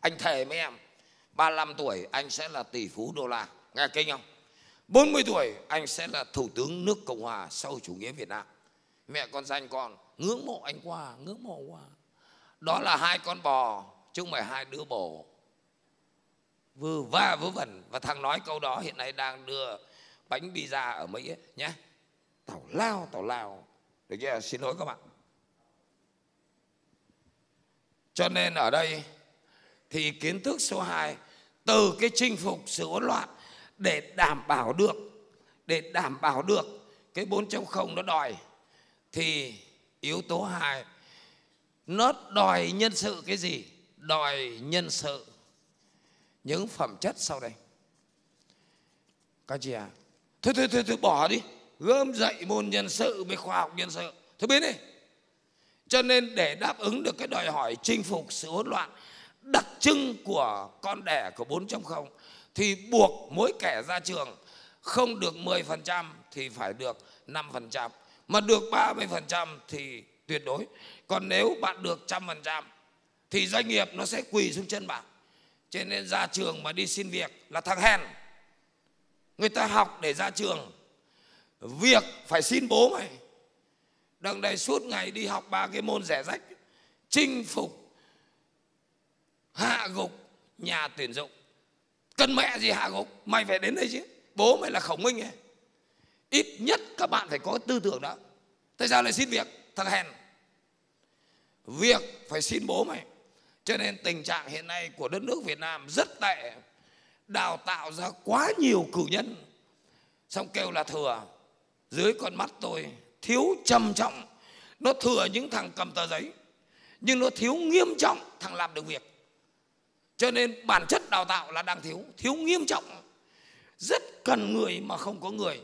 A: anh thề với em 35 tuổi anh sẽ là tỷ phú đô la. Nghe kinh không? 40 tuổi anh sẽ là thủ tướng nước Cộng hòa sau chủ nghĩa Việt Nam. Mẹ con danh con, ngưỡng mộ anh qua, ngưỡng mộ qua. Đó là hai con bò, chứ không phải hai đứa bò vư va vớ vẩn. Và thằng nói câu đó hiện nay đang đưa bánh pizza ở Mỹ ấy, nhé tào lao tào lao. Được chưa? Xin lỗi các bạn. Cho nên ở đây thì kiến thức số 2 từ cái chinh phục sự hỗn loạn để đảm bảo được để đảm bảo được cái 4.0 nó đòi thì yếu tố 2 nó đòi nhân sự cái gì? Đòi nhân sự những phẩm chất sau đây. Các chị à, thôi thôi thôi, thôi bỏ đi, gom dạy môn nhân sự với khoa học nhân sự. Thôi biết đi. Cho nên để đáp ứng được cái đòi hỏi chinh phục sự hỗn loạn đặc trưng của con đẻ của 4.0 thì buộc mỗi kẻ ra trường không được 10% thì phải được 5%, mà được 30% thì tuyệt đối. Còn nếu bạn được 100% thì doanh nghiệp nó sẽ quỳ xuống chân bạn. Cho nên ra trường mà đi xin việc là thằng hèn. Người ta học để ra trường. Việc phải xin bố mày. Đằng này suốt ngày đi học ba cái môn rẻ rách. Chinh phục, hạ gục, nhà tuyển dụng cần mẹ gì hạ gục mày phải đến đây chứ bố mày là khổng minh ấy. ít nhất các bạn phải có tư tưởng đó tại sao lại xin việc thằng hèn việc phải xin bố mày cho nên tình trạng hiện nay của đất nước Việt Nam rất tệ, đào tạo ra quá nhiều cử nhân. Xong kêu là thừa, dưới con mắt tôi thiếu trầm trọng. Nó thừa những thằng cầm tờ giấy, nhưng nó thiếu nghiêm trọng thằng làm được việc. Cho nên bản chất đào tạo là đang thiếu thiếu nghiêm trọng. Rất cần người mà không có người.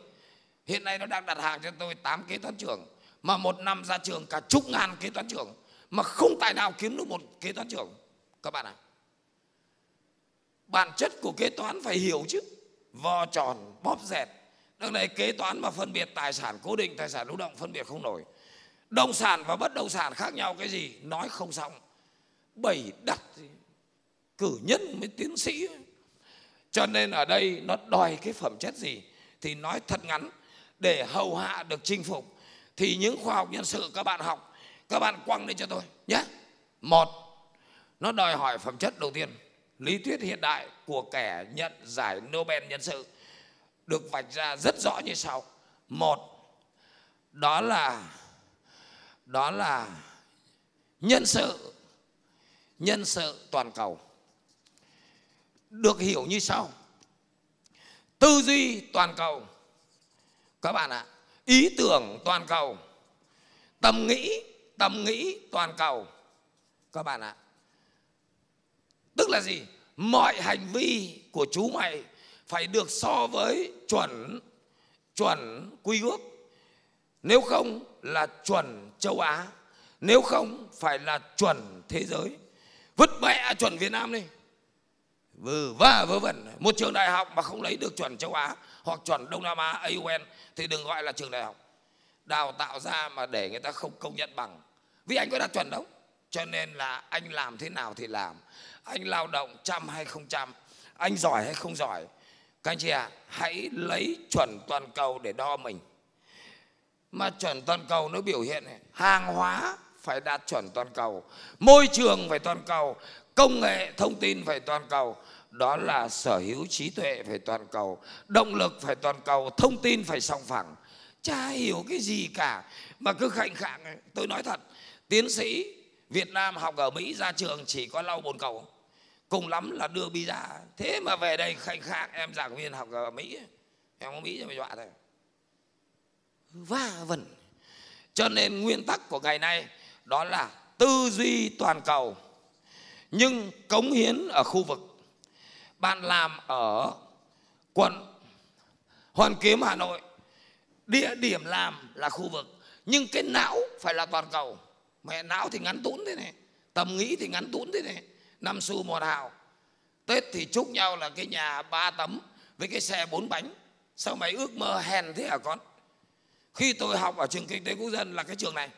A: Hiện nay nó đang đặt hàng cho tôi 8 kế toán trưởng, mà một năm ra trường cả chục ngàn kế toán trưởng mà không tài nào kiếm được một kế toán trưởng. Các bạn ạ. À. bản chất của kế toán phải hiểu chứ. Vò tròn, bóp dẹt. Đằng này kế toán mà phân biệt tài sản cố định, tài sản lưu động phân biệt không nổi. Đồng sản và bất động sản khác nhau cái gì? Nói không xong. Bảy đặt cử nhân mới tiến sĩ. Cho nên ở đây nó đòi cái phẩm chất gì? Thì nói thật ngắn, để hầu hạ được chinh phục, thì những khoa học nhân sự các bạn học các bạn quăng lên cho tôi, nhé. Một, nó đòi hỏi phẩm chất đầu tiên. Lý thuyết hiện đại của kẻ nhận giải Nobel nhân sự được vạch ra rất rõ như sau. Một, đó là đó là nhân sự nhân sự toàn cầu. Được hiểu như sau. Tư duy toàn cầu. Các bạn ạ, ý tưởng toàn cầu tầm nghĩ tầm nghĩ toàn cầu. Các bạn ạ. Tức là gì? Mọi hành vi của chú mày phải được so với chuẩn chuẩn quy ước. Nếu không là chuẩn châu Á. Nếu không phải là chuẩn thế giới. Vứt mẹ chuẩn Việt Nam đi. Vừ va vớ vẩn. Một trường đại học mà không lấy được chuẩn châu Á hoặc chuẩn Đông Nam Á AUN thì đừng gọi là trường đại học. Đào tạo ra mà để người ta không công nhận bằng vì anh có đạt chuẩn đâu. Cho nên là anh làm thế nào thì làm. Anh lao động trăm hay không trăm, anh giỏi hay không giỏi. Các anh chị ạ à, hãy lấy chuẩn toàn cầu để đo mình. Mà chuẩn toàn cầu nó biểu hiện này, hàng hóa phải đạt chuẩn toàn cầu môi trường phải toàn cầu công nghệ thông tin phải toàn cầu. Đó là sở hữu trí tuệ phải toàn cầu động lực phải toàn cầu thông tin phải song phẳng. Chả hiểu cái gì cả. Mà cứ khạnh khạng tôi nói thật tiến sĩ Việt Nam học ở Mỹ ra trường chỉ có lau bồn cầu. Cùng lắm là đưa visa thế mà về đây khanh khạng em giảng viên học ở Mỹ em có Mỹ cho mày dọa thôi va vẩn. Cho nên nguyên tắc của ngày nay đó là tư duy toàn cầu, nhưng cống hiến ở khu vực. Bạn làm ở quận, hoàn kiếm, hà nội, địa điểm làm là khu vực, nhưng cái não phải là toàn cầu mẹ não thì ngắn tún thế này, tầm nghĩ thì ngắn tún thế này. Năm xu một hào tết thì chúc nhau là cái nhà ba tấm với cái xe bốn bánh. Sao mày ước mơ hèn thế hả con? Khi tôi học ở trường kinh tế quốc dân là cái trường này,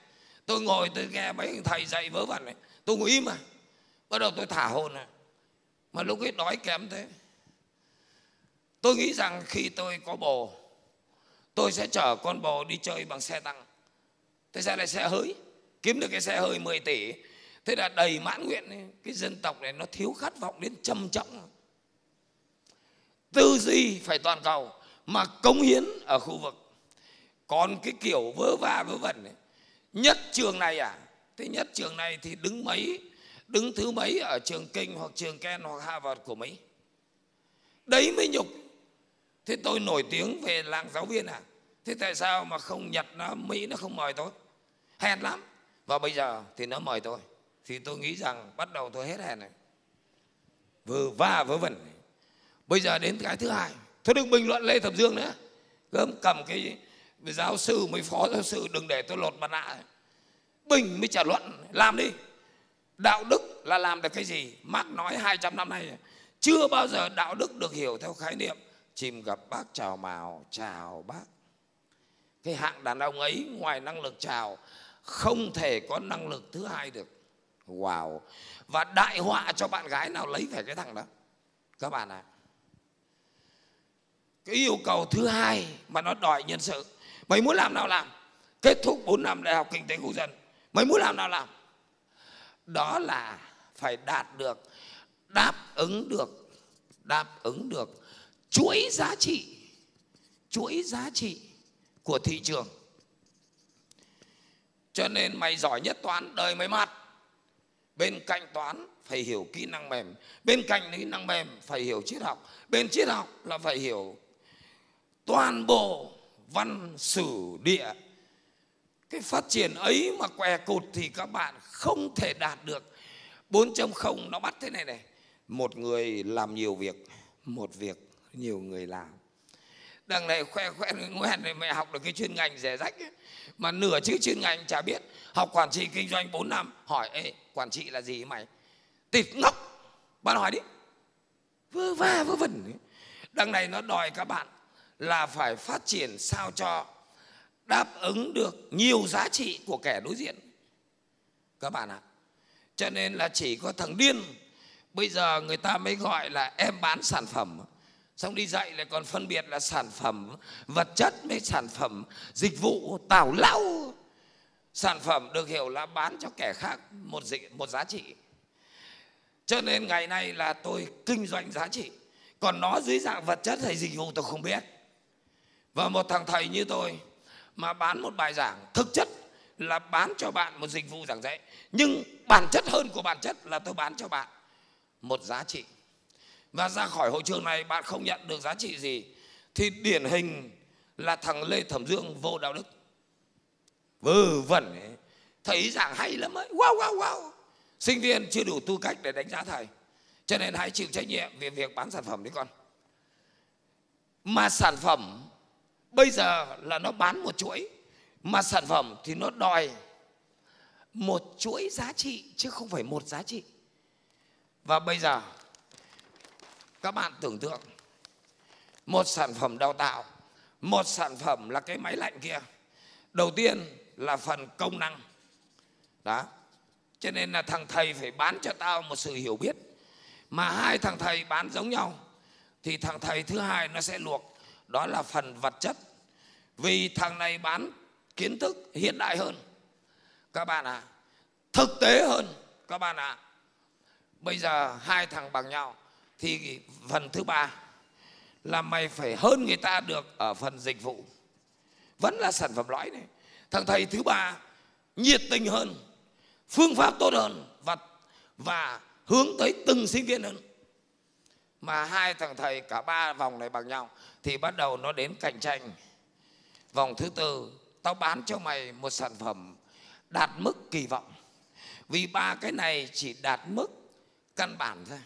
A: tôi ngồi tôi nghe mấy thầy dạy vớ vẩn này, tôi ngồi im mà. Bắt đầu tôi thả hồn này mà lúc ấy đói kém thế. Tôi nghĩ rằng khi tôi có bồ, tôi sẽ chở con bồ đi chơi bằng xe tăng. Thế ra lại xe hơi? Kiếm được cái xe hơi 10 tỷ. Thế là đầy mãn nguyện ấy. cái dân tộc này nó thiếu khát vọng đến trầm trọng. Tư duy phải toàn cầu mà cống hiến ở khu vực. Còn cái kiểu vớ va vớ vẩn ấy, nhất trường này à thế nhất trường này thì đứng mấy đứng thứ mấy ở trường kinh hoặc trường ken hoặc harvard của mỹ? Đấy mới nhục. Thế tôi nổi tiếng về làng giáo viên à thế tại sao mà không nhật nó mỹ nó không mời tôi? Hèn lắm và bây giờ thì nó mời tôi. Thì tôi nghĩ rằng bắt đầu tôi hết hèn này. Vừa va vớ vẩn bây giờ đến cái thứ hai. Thôi đừng bình luận lê thập dương nữa. Gớm cầm cái giáo sư, mấy phó giáo sư, đừng để tôi lột mặt nạ. Bình mới trả luận. Làm đi. Đạo đức là làm được cái gì? Mark nói 200 năm nay, chưa bao giờ đạo đức được hiểu theo khái niệm chìm gặp bác, chào mào, chào bác. Cái hạng đàn ông ấy, ngoài năng lực chào không thể có năng lực thứ hai được. Wow. Và đại họa cho bạn gái nào lấy phải cái thằng đó. Các bạn ạ. À. cái yêu cầu thứ hai mà nó đòi nhân sự. Mày muốn làm nào làm? Kết thúc 4 năm đại học kinh tế quốc dân. Mày muốn làm nào làm? Đó là phải đạt được, đáp ứng được, đáp ứng được chuỗi giá trị, chuỗi giá trị của thị trường cho nên mày giỏi nhất toán, đời mày mặt bên cạnh toán, phải hiểu kỹ năng mềm. Bên cạnh kỹ năng mềm, phải hiểu triết học. Bên triết học là phải hiểu toàn bộ văn sử địa. Cái phát triển ấy mà què cụt thì các bạn không thể đạt được. 4.0 nó bắt thế này này. Một người làm nhiều việc, một việc nhiều người làm đằng này khoe khoe, ngoan này, mẹ học được cái chuyên ngành rẻ rách ấy. mà nửa chữ chuyên ngành chả biết. Học quản trị kinh doanh 4 năm. Hỏi, ê, quản trị là gì mày? Tịt ngốc. Bạn hỏi đi. Vơ va, vơ vẩn đằng này nó đòi các bạn là phải phát triển sao cho đáp ứng được nhiều giá trị của kẻ đối diện. Các bạn ạ à. cho nên là chỉ có thằng điên. Bây giờ người ta mới gọi là em bán sản phẩm xong đi dạy lại còn phân biệt là sản phẩm, vật chất với sản phẩm, dịch vụ, tào lao. Sản phẩm được hiểu là bán cho kẻ khác một dịch một giá trị. Cho nên ngày nay là tôi kinh doanh giá trị. Còn nó dưới dạng vật chất hay dịch vụ tôi không biết. Và một thằng thầy như tôi mà bán một bài giảng thực chất là bán cho bạn một dịch vụ giảng dạy. Nhưng bản chất hơn của bản chất là tôi bán cho bạn một giá trị và ra khỏi hội trường này, bạn không nhận được giá trị gì. Thì điển hình là thằng Lê Thẩm Dương vô đạo đức. Vơ vẩn ấy. thầy giảng hay lắm ấy. Wow wow wow. Sinh viên chưa đủ tư cách để đánh giá thầy. Cho nên hãy chịu trách nhiệm về việc bán sản phẩm đi con. Mà sản phẩm bây giờ là nó bán một chuỗi. Mà sản phẩm thì nó đòi một chuỗi giá trị chứ không phải một giá trị. Và bây giờ các bạn tưởng tượng một sản phẩm đào tạo một sản phẩm là cái máy lạnh kia đầu tiên là phần công năng. Đó. Cho nên là thằng thầy phải bán cho tao một sự hiểu biết mà hai thằng thầy bán giống nhau thì thằng thầy thứ hai nó sẽ luộc. Đó là phần vật chất. Vì thằng này bán kiến thức hiện đại hơn. Các bạn ạ à, thực tế hơn. Các bạn ạ à. bây giờ hai thằng bằng nhau thì phần thứ ba là mày phải hơn người ta được ở phần dịch vụ. Vẫn là sản phẩm lõi này. Thằng thầy thứ ba, nhiệt tình hơn, phương pháp tốt hơn và và hướng tới từng sinh viên hơn. Mà hai thằng thầy, cả ba vòng này bằng nhau, thì bắt đầu nó đến cạnh tranh. Vòng thứ tư, tao bán cho mày một sản phẩm đạt mức kỳ vọng. Vì ba cái này chỉ đạt mức căn bản thôi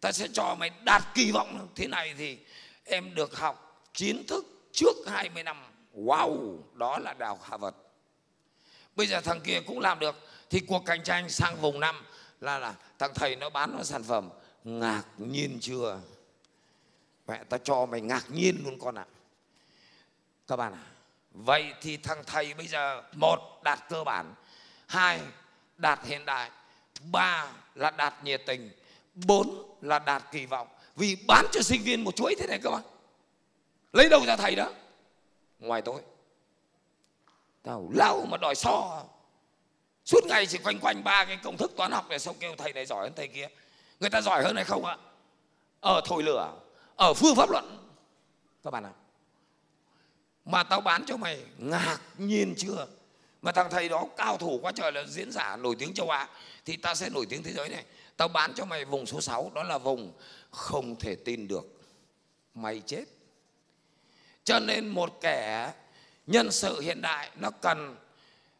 A: ta sẽ cho mày đạt kỳ vọng thế này thì em được học kiến thức trước 20 năm. Wow đó là đào hạ vật. Bây giờ thằng kia cũng làm được. Thì cuộc cạnh tranh sang vùng năm là là thằng thầy nó bán nó sản phẩm ngạc nhiên chưa? Mẹ ta cho mày ngạc nhiên luôn con ạ. À. các bạn ạ à, vậy thì thằng thầy bây giờ một đạt cơ bản. Hai đạt hiện đại. Ba là đạt nhiệt tình bốn là đạt kỳ vọng. Vì bán cho sinh viên một chuỗi thế này các bạn lấy đâu ra thầy đó? Ngoài tôi. Tao lao mà đòi so. Suốt ngày chỉ quanh quanh ba cái công thức toán học này xong kêu thầy này giỏi hơn thầy kia. Người ta giỏi hơn hay không ạ? Ở thổi lửa. Ở phương pháp luận. Các bạn ạ. Mà tao bán cho mày, ngạc nhiên chưa? Mà thằng thầy đó cao thủ quá trời là diễn giả nổi tiếng châu Á. Thì ta sẽ nổi tiếng thế giới này tao bán cho mày vùng số 6 đó là vùng không thể tin được. Mày chết. Cho nên một kẻ nhân sự hiện đại nó cần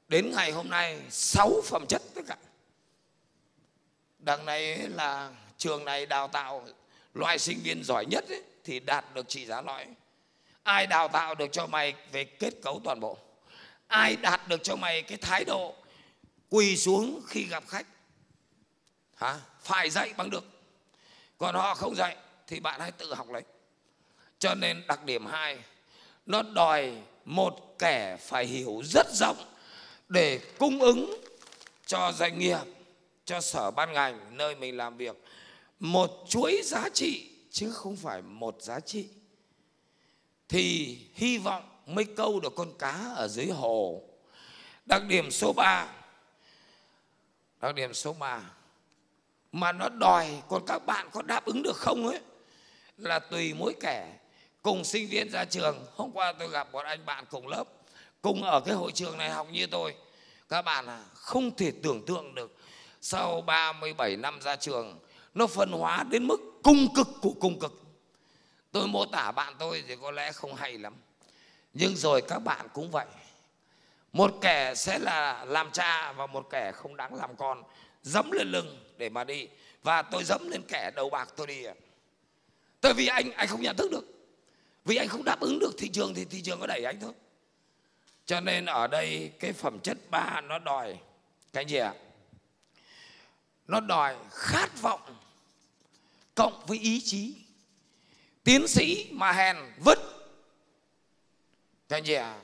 A: đến ngày hôm nay sáu phẩm chất tất cả. Đằng này là trường này đào tạo loại sinh viên giỏi nhất ấy, thì đạt được trị giá lõi. Ai đào tạo được cho mày về kết cấu toàn bộ? Ai đạt được cho mày cái thái độ quỳ xuống khi gặp khách? Hả? Phải dạy bằng được. Còn họ không dạy thì bạn hãy tự học lấy. Cho nên đặc điểm hai, nó đòi một kẻ phải hiểu rất rộng để cung ứng cho doanh nghiệp, cho sở ban ngành, nơi mình làm việc, một chuỗi giá trị chứ không phải một giá trị. Thì hy vọng mới câu được con cá ở dưới hồ. Đặc điểm số 3 đặc điểm số 3 mà nó đòi, còn các bạn có đáp ứng được không ấy? Là tùy mỗi kẻ. Cùng sinh viên ra trường, hôm qua tôi gặp một anh bạn cùng lớp, cùng ở cái hội trường này học như tôi. Các bạn à không thể tưởng tượng được, sau 37 năm ra trường, nó phân hóa đến mức cung cực của cung cực. Tôi mô tả bạn tôi thì có lẽ không hay lắm, nhưng rồi các bạn cũng vậy. Một kẻ sẽ là làm cha và một kẻ không đáng làm con dẫm lên lưng để mà đi. Và tôi dẫm lên kẻ đầu bạc tôi đi tại vì anh anh không nhận thức được. Vì anh không đáp ứng được thị trường thì thị trường có đẩy anh thôi. Cho nên ở đây cái phẩm chất ba nó đòi, cái gì ạ? Nó đòi khát vọng cộng với ý chí. Tiến sĩ mà hèn vứt. Cái gì ạ?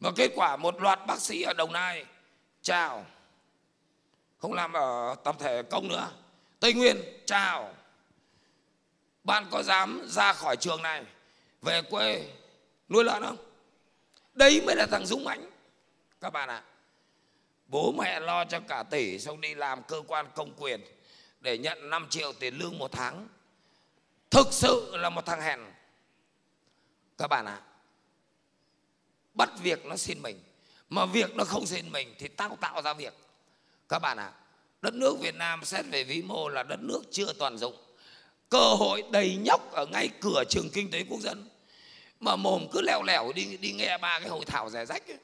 A: Và kết quả một loạt bác sĩ ở đồng nai. Chào không làm ở tập thể công nữa. Tây nguyên, chào. Bạn có dám ra khỏi trường này, về quê, nuôi lợn không? Đấy mới là thằng dũng mãnh các bạn ạ à. bố mẹ lo cho cả tỷ xong đi làm cơ quan công quyền để nhận 5 triệu tiền lương một tháng. Thực sự là một thằng hèn. Các bạn ạ à. bắt việc nó xin mình, mà việc nó không xin mình thì tao tạo ra việc các bạn ạ à, đất nước Việt Nam xét về vĩ mô là đất nước chưa toàn dụng. Cơ hội đầy nhóc ở ngay cửa trường kinh tế quốc dân. Mà mồm cứ lèo lèo đi đi nghe ba cái hội thảo rẻ rách ấy.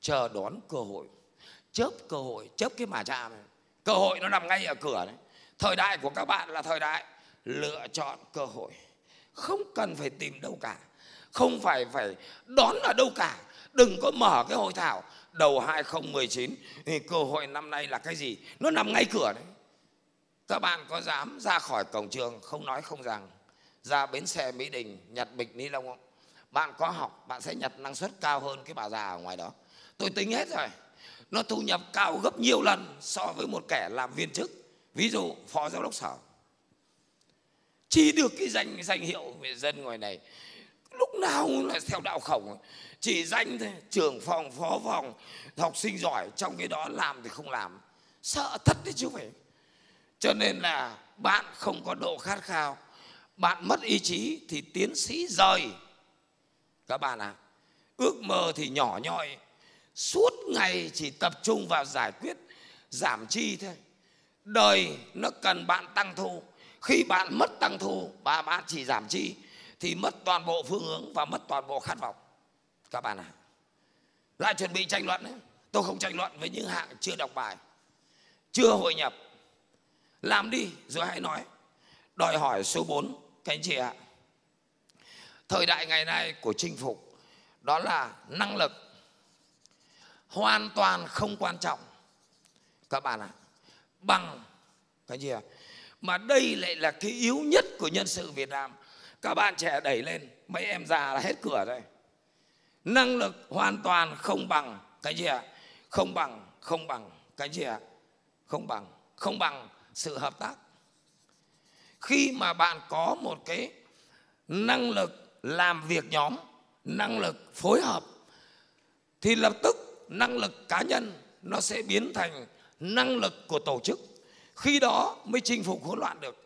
A: chờ đón cơ hội chớp cơ hội chớp cái mà cha này. Cơ hội nó nằm ngay ở cửa đấy thời đại của các bạn là thời đại lựa chọn cơ hội. Không cần phải tìm đâu cả. Không phải phải đón ở đâu cả. Đừng có mở cái hội thảo đầu 2019 thì cơ hội năm nay là cái gì? Nó nằm ngay cửa đấy. Các bạn có dám ra khỏi cổng trường không nói không rằng, ra bến xe mỹ đình nhặt bịch, ni lông không? Bạn có học, bạn sẽ nhặt năng suất cao hơn cái bà già ở ngoài đó. Tôi tính hết rồi. Nó thu nhập cao gấp nhiều lần so với một kẻ làm viên chức, ví dụ phó giám đốc sở. Chỉ được cái danh danh hiệu về dân ngoài này lúc nào là theo đạo khổng chỉ danh thôi, trưởng phòng, phó phòng, học sinh giỏi, trong cái đó làm thì không làm. Sợ thật đấy chứ phải. Cho nên là bạn không có độ khát khao. Bạn mất ý chí thì tiến sĩ rời. Các bạn à ước mơ thì nhỏ nhoi. Suốt ngày chỉ tập trung vào giải quyết, giảm chi thôi. Đời nó cần bạn tăng thu. Khi bạn mất tăng thu và bạn chỉ giảm chi thì mất toàn bộ phương hướng và mất toàn bộ khát vọng. Các bạn à lại chuẩn bị tranh luận ấy. tôi không tranh luận với những hạng chưa đọc bài, chưa hội nhập. Làm đi, rồi hãy nói. Đòi hỏi số 4 các anh chị ạ. Thời đại ngày nay của chinh phục, đó là năng lực hoàn toàn không quan trọng. Các bạn ạ. Bằng cái gì ạ. Mà đây lại là cái yếu nhất của nhân sự Việt Nam các bạn trẻ đẩy lên, mấy em già là hết cửa rồi. Năng lực hoàn toàn không bằng cái gì ạ? Không bằng không bằng cái gì ạ? Không bằng không bằng sự hợp tác. Khi mà bạn có một cái năng lực làm việc nhóm, năng lực phối hợp, thì lập tức năng lực cá nhân nó sẽ biến thành năng lực của tổ chức. Khi đó mới chinh phục hỗn loạn được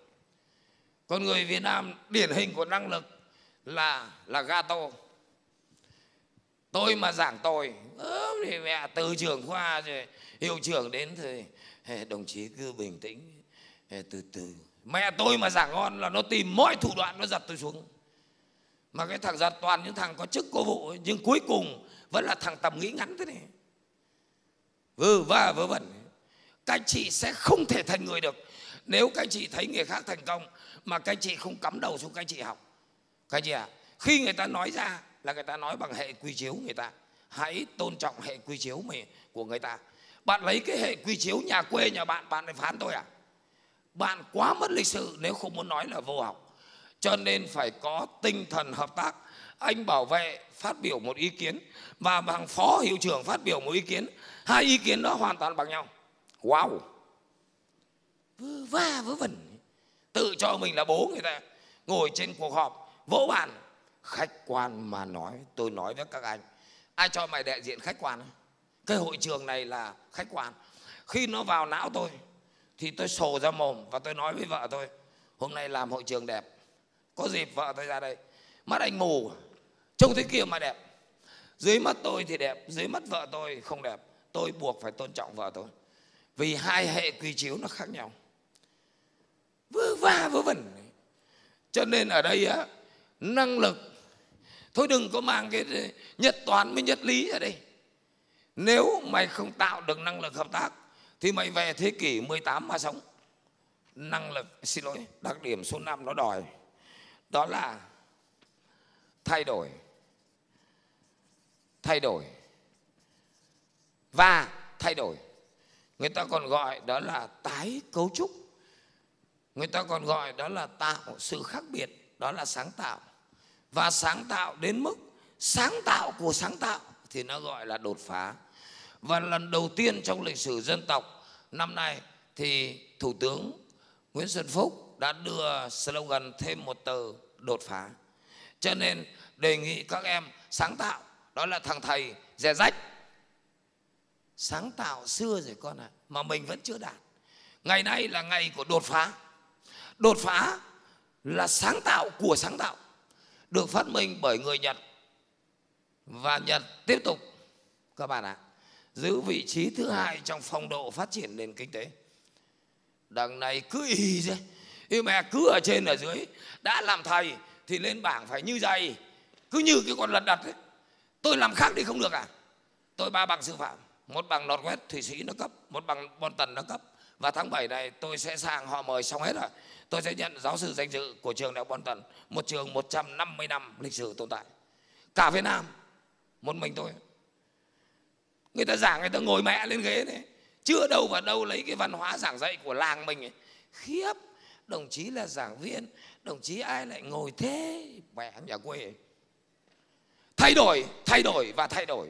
A: con người Việt Nam điển hình của năng lực là là gato tôi mà giảng tôi thì mẹ từ trường khoa rồi, hiệu trưởng đến thì đồng chí cứ bình tĩnh từ từ. Mẹ tôi mà giảng ngon là nó tìm mọi thủ đoạn nó giật tôi xuống. Mà cái thằng giật toàn những thằng có chức có vụ nhưng cuối cùng vẫn là thằng tầm nghĩ ngắn thế này. Vơ va vớ vẩn. Các anh chị sẽ không thể thành người được. Nếu các anh chị thấy người khác thành công mà các anh chị không cắm đầu xuống các anh chị học. Các anh chị ạ? À, khi người ta nói ra là người ta nói bằng hệ quy chiếu người ta. Hãy tôn trọng hệ quy chiếu mình của người ta. Bạn lấy cái hệ quy chiếu nhà quê nhà bạn bạn lại phán tôi à bạn quá mất lịch sự nếu không muốn nói là vô học. Cho nên phải có tinh thần hợp tác. Anh bảo vệ phát biểu một ý kiến. Và bằng phó hiệu trưởng phát biểu một ý kiến. Hai ý kiến đó hoàn toàn bằng nhau. Wow. Vơ va vớ vẩn tự cho mình là bố người ta. Ngồi trên cuộc họp, vỗ bàn. Khách quan mà nói, tôi nói với các anh, ai cho mày đại diện khách quan cái hội trường này là khách quan. Khi nó vào não tôi, thì tôi sổ ra mồm và tôi nói với vợ tôi, hôm nay làm hội trường đẹp. Có dịp vợ tôi ra đây. Mắt anh mù, trông thế kia mà đẹp. Dưới mắt tôi thì đẹp, dưới mắt vợ tôi không đẹp. Tôi buộc phải tôn trọng vợ tôi. Vì hai hệ quy chiếu nó khác nhau vơ va vớ vẩn. Cho nên ở đây á, năng lực, thôi đừng có mang cái nhất toán với nhất lý ở đây. Nếu mày không tạo được năng lực hợp tác, thì mày về thế kỷ 18 mà sống. Năng lực, xin lỗi, đặc điểm số 5 nó đòi. Đó là thay đổi. Thay đổi. Và thay đổi. Người ta còn gọi đó là tái cấu trúc người ta còn gọi đó là tạo sự khác biệt đó là sáng tạo. Và sáng tạo đến mức sáng tạo của sáng tạo thì nó gọi là đột phá. Và lần đầu tiên trong lịch sử dân tộc năm nay thì thủ tướng Nguyễn Xuân Phúc đã đưa slogan thêm một từ đột phá. Cho nên đề nghị các em sáng tạo đó là thằng thầy rẻ rách. Sáng tạo xưa rồi con ạ à, mà mình vẫn chưa đạt. Ngày nay là ngày của đột phá đột phá là sáng tạo của sáng tạo được phát minh bởi người Nhật. Và Nhật tiếp tục các bạn ạ à, giữ vị trí thứ hai trong phong độ phát triển nền kinh tế. Đằng này cứ y thế nhưng mà cứ ở trên ở dưới đã làm thầy thì lên bảng phải như dày cứ như cái con lật đặt ấy. Tôi làm khác đi không được à? Tôi ba bằng sư phạm một bằng lọt quét thụy sĩ nó cấp một bằng bon tần nó cấp. Và tháng 7 này tôi sẽ sang họ mời xong hết rồi tôi sẽ nhận giáo sư danh dự của trường đại học bon tần một trường 150 năm lịch sử tồn tại. Cả việt nam, một mình tôi. Người ta giảng, người ta ngồi mẹ lên ghế đấy chưa đâu vào đâu lấy cái văn hóa giảng dạy của làng mình ấy. khiếp, đồng chí là giảng viên, đồng chí ai lại ngồi thế? Mẹ nhà quê. Thay đổi thay đổi và thay đổi.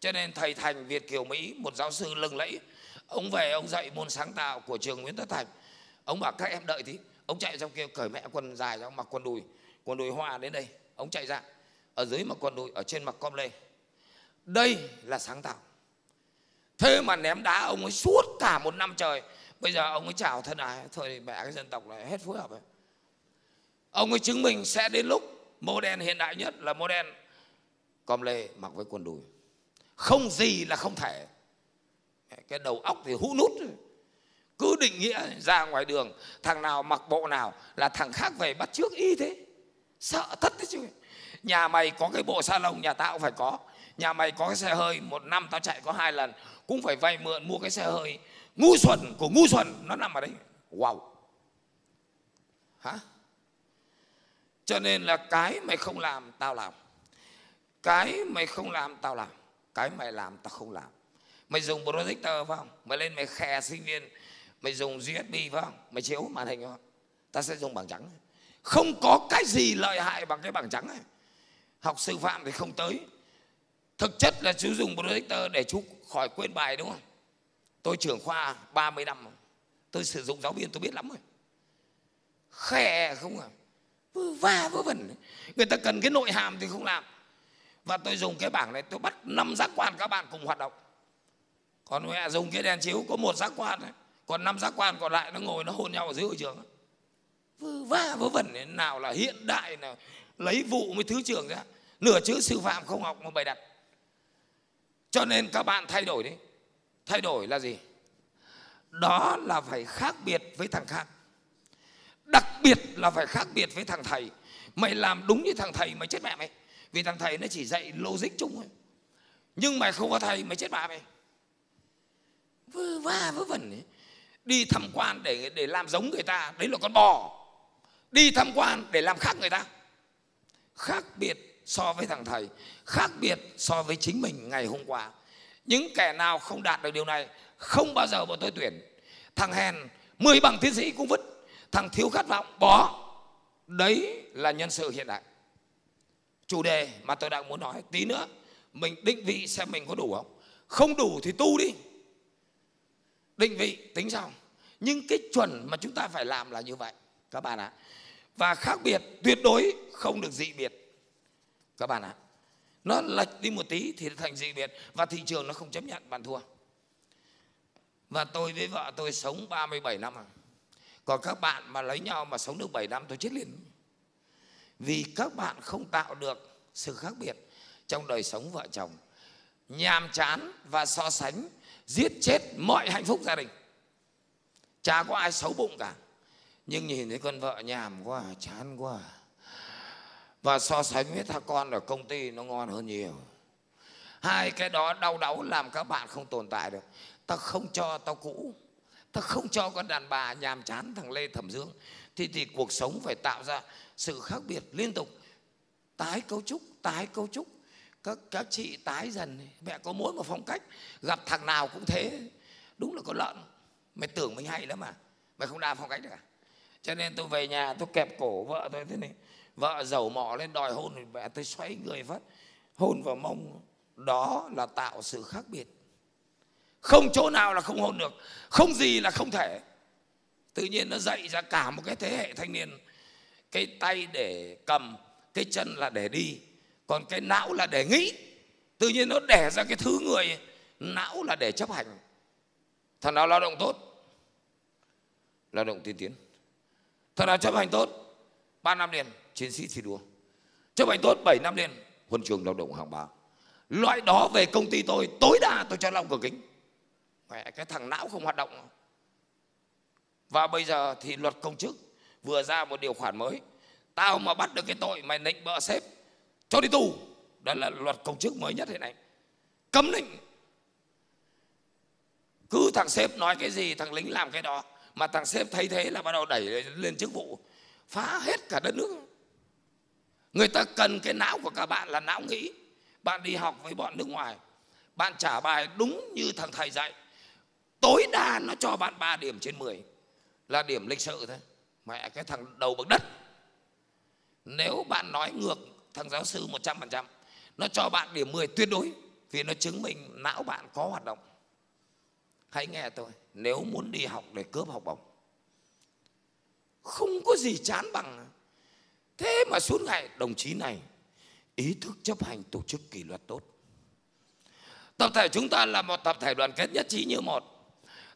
A: Cho nên thầy thành việt kiều mỹ, một giáo sư lừng lẫy, ông về ông dạy môn sáng tạo của trường nguyễn tất thành. Ông bảo, các em đợi tí ông chạy trong kia, cởi mẹ quần dài ra mặc quần đùi quần đùi hoa đến đây. Ông chạy ra, ở dưới mặc quần đùi, ở trên mặc com lê. Đây là sáng tạo. Thế mà ném đá, ông ấy suốt cả một năm trời. Bây giờ ông ấy chào thân ái thôi mẹ cái dân tộc này hết phối hợp rồi ông ấy chứng minh sẽ đến lúc model hiện đại nhất là model com lê mặc với quần đùi. Không gì là không thể. Cái đầu óc thì hũ nút cứ định nghĩa ra ngoài đường, thằng nào mặc bộ nào là thằng khác về bắt trước y thế. Sợ thất đấy chứ. Nhà mày có cái bộ salon nhà tao cũng phải có. Nhà mày có cái xe hơi, một năm tao chạy có hai lần, cũng phải vay mượn mua cái xe hơi. Ngu xuẩn của ngu xuẩn, nó nằm ở đấy. Wow. Hả? Cho nên là cái mày không làm, tao làm. Cái mày không làm, tao làm. Cái mày làm, tao không làm. Mày dùng projector phải không? Mày lên mày khè sinh viên mày dùng usb phải không? Mày chiếu màn hình không? Ta sẽ dùng bảng trắng. Không có cái gì lợi hại bằng cái bảng trắng này. Học sư phạm thì không tới. Thực chất là chú dùng projector để chú khỏi quên bài đúng không? Tôi trưởng khoa 30 năm tôi sử dụng giáo viên tôi biết lắm rồi. Khè không à? Vơ va vớ vẩn. Người ta cần cái nội hàm thì không làm. Và tôi dùng cái bảng này, tôi bắt năm giác quan các bạn cùng hoạt động. Còn mẹ dùng cái đèn chiếu có một giác quan này còn năm giác quan còn lại nó ngồi nó hôn nhau ở dưới hội trường vơ va vớ vẩn nào là hiện đại nào, lấy vụ với thứ trưởng ra. Nửa chữ sư phạm không học mà bày đặt. Cho nên các bạn thay đổi đi. Thay đổi là gì? Đó là phải khác biệt với thằng khác. Đặc biệt là phải khác biệt với thằng thầy. Mày làm đúng như thằng thầy mày chết mẹ mày. Vì thằng thầy nó chỉ dạy logic chung thôi. Nhưng mày không có thầy mày chết bà mày. Vơ va vớ vẩn ấy đi tham quan để để làm giống người ta, đấy là con bò. Đi tham quan để làm khác người ta. Khác biệt so với thằng thầy, khác biệt so với chính mình ngày hôm qua. Những kẻ nào không đạt được điều này, không bao giờ bọn tôi tuyển. Thằng hèn 10 bằng tiến sĩ cũng vứt. Thằng thiếu khát vọng, bỏ. Đấy là nhân sự hiện đại. Chủ đề mà tôi đang muốn nói, tí nữa, mình định vị xem mình có đủ không? Không đủ thì tu đi định vị, tính xong nhưng cái chuẩn mà chúng ta phải làm là như vậy, các bạn ạ và khác biệt, tuyệt đối không được dị biệt các bạn ạ, nó lệch đi một tí thì thành dị biệt và thị trường nó không chấp nhận, bạn thua và tôi với vợ tôi sống 37 năm à. Còn các bạn mà lấy nhau mà sống được 7 năm, tôi chết liền. Vì các bạn không tạo được sự khác biệt trong đời sống vợ chồng. Nhàm chán và so sánh giết chết mọi hạnh phúc gia đình. Chả có ai xấu bụng cả. Nhưng nhìn thấy con vợ nhàm quá, chán quá. Và so sánh với thằng con ở công ty nó ngon hơn nhiều. Hai cái đó đau đáu làm các bạn không tồn tại được ta không cho tao cũ ta không cho con đàn bà nhàm chán thằng lê thẩm dương thì thì cuộc sống phải tạo ra sự khác biệt liên tục tái cấu trúc tái cấu trúc các các chị tái dần mẹ có mỗi một phong cách, gặp thằng nào cũng thế. Đúng là có lợn. Mày tưởng mình hay lắm mà mày không đa phong cách được à? Cho nên tôi về nhà, tôi kẹp cổ vợ tôi thế này. Vợ giàu mỏ lên đòi hôn thì mẹ tôi xoay người phát. Hôn vào mông. Đó là tạo sự khác biệt. Không chỗ nào là không hôn được. Không gì là không thể. Tự nhiên nó dạy ra cả một cái thế hệ thanh niên. Cái tay để cầm, cái chân là để đi còn cái não là để nghĩ. Tự nhiên nó đẻ ra cái thứ người. Não là để chấp hành. Thằng nào lao động tốt? Lao động tiên tiến. Thằng nào chấp hành tốt? Ba năm liền, chiến sĩ thi đua. Chấp hành tốt 7 năm liền, huân trường lao động hàng ba. Loại đó về công ty tôi, tối đa tôi cho lòng cửa kính. Mẹ, cái thằng não không hoạt động. Và bây giờ thì luật công chức vừa ra một điều khoản mới. Tao mà bắt được cái tội mày nịnh bợ sếp cho đi tù đó là luật công chức mới nhất hiện nay. Cấm nịnh cứ thằng sếp nói cái gì, thằng lính làm cái đó, mà thằng sếp thấy thế là bắt đầu đẩy lên chức vụ. Phá hết cả đất nước. Người ta cần cái não của các bạn là não nghĩ. Bạn đi học với bọn nước ngoài. Bạn trả bài đúng như thằng thầy dạy. Tối đa nó cho bạn 3 điểm trên 10 là điểm lịch sự thôi. Mẹ, cái thằng đầu bậc đất. Nếu bạn nói ngược thằng giáo sư 100% nó cho bạn điểm 10 tuyệt đối vì nó chứng minh não bạn có hoạt động. Hãy nghe tôi, nếu muốn đi học để cướp học bổng, không có gì chán bằng. Thế mà suốt ngày, đồng chí này, ý thức chấp hành tổ chức kỷ luật tốt. Tập thể chúng ta là một tập thể đoàn kết nhất trí như một.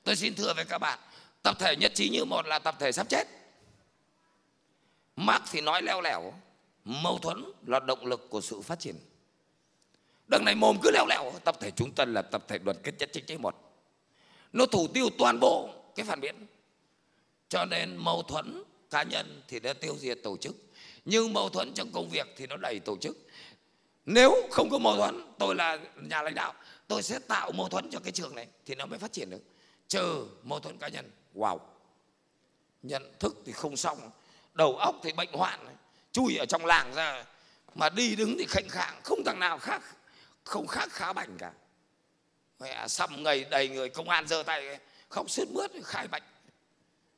A: Tôi xin thưa với các bạn, tập thể nhất trí như một là tập thể sắp chết. Mark thì nói leo lẻo mâu thuẫn là động lực của sự phát triển. Đằng này mồm cứ leo leo, tập thể chúng ta là tập thể đoàn kết nhất chính trị một. Nó thủ tiêu toàn bộ cái phản biện. Cho nên mâu thuẫn cá nhân thì nó tiêu diệt tổ chức, nhưng mâu thuẫn trong công việc thì nó đẩy tổ chức. Nếu không có mâu thuẫn, tôi là nhà lãnh đạo, tôi sẽ tạo mâu thuẫn cho cái trường này thì nó mới phát triển được. Trừ mâu thuẫn cá nhân, wow. Nhận thức thì không xong, đầu óc thì bệnh hoạn chui ở trong làng ra. Mà đi đứng thì khệnh khạng, không thằng nào khác, không khác khá bảnh cả. Mẹ xăm ngày đầy người công an giơ tay, khóc sướt mướt, khai bệnh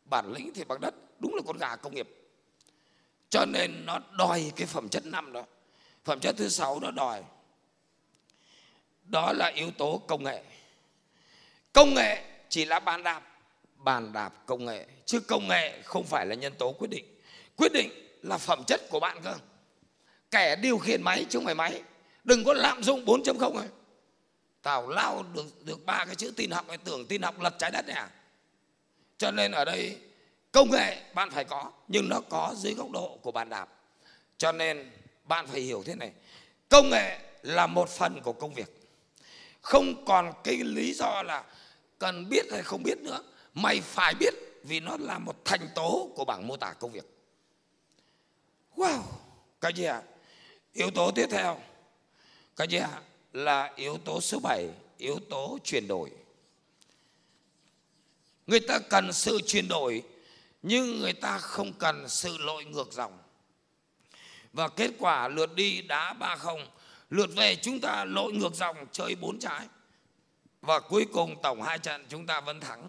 A: bản lĩnh thì bằng đất, đúng là con gà công nghiệp. Cho nên nó đòi cái phẩm chất năm đó. Phẩm chất thứ sáu nó đòi. Đó là yếu tố công nghệ. Công nghệ chỉ là bàn đạp. Bàn đạp công nghệ. Chứ công nghệ không phải là nhân tố quyết định. Quyết định là phẩm chất của bạn cơ. Kẻ điều khiển máy, chứ không phải máy. Đừng có lạm dụng 4.0 ấy. Tào lao được được ba cái chữ tin học ấy tưởng tin học lật trái đất này à? Cho nên ở đây, công nghệ bạn phải có, nhưng nó có dưới góc độ của bàn đạp cho nên bạn phải hiểu thế này. Công nghệ là một phần của công việc. Không còn cái lý do là cần biết hay không biết nữa. Mày phải biết vì nó là một thành tố của bảng mô tả công việc wow. Cái gì ạ? Yếu tố tiếp theo. Cái gì ạ? Là yếu tố số 7 yếu tố chuyển đổi. Người ta cần sự chuyển đổi, nhưng người ta không cần sự lội ngược dòng. Và kết quả lượt đi đá ba không. Lượt về chúng ta lội ngược dòng, chơi bốn trái. Và cuối cùng tổng hai trận chúng ta vẫn thắng.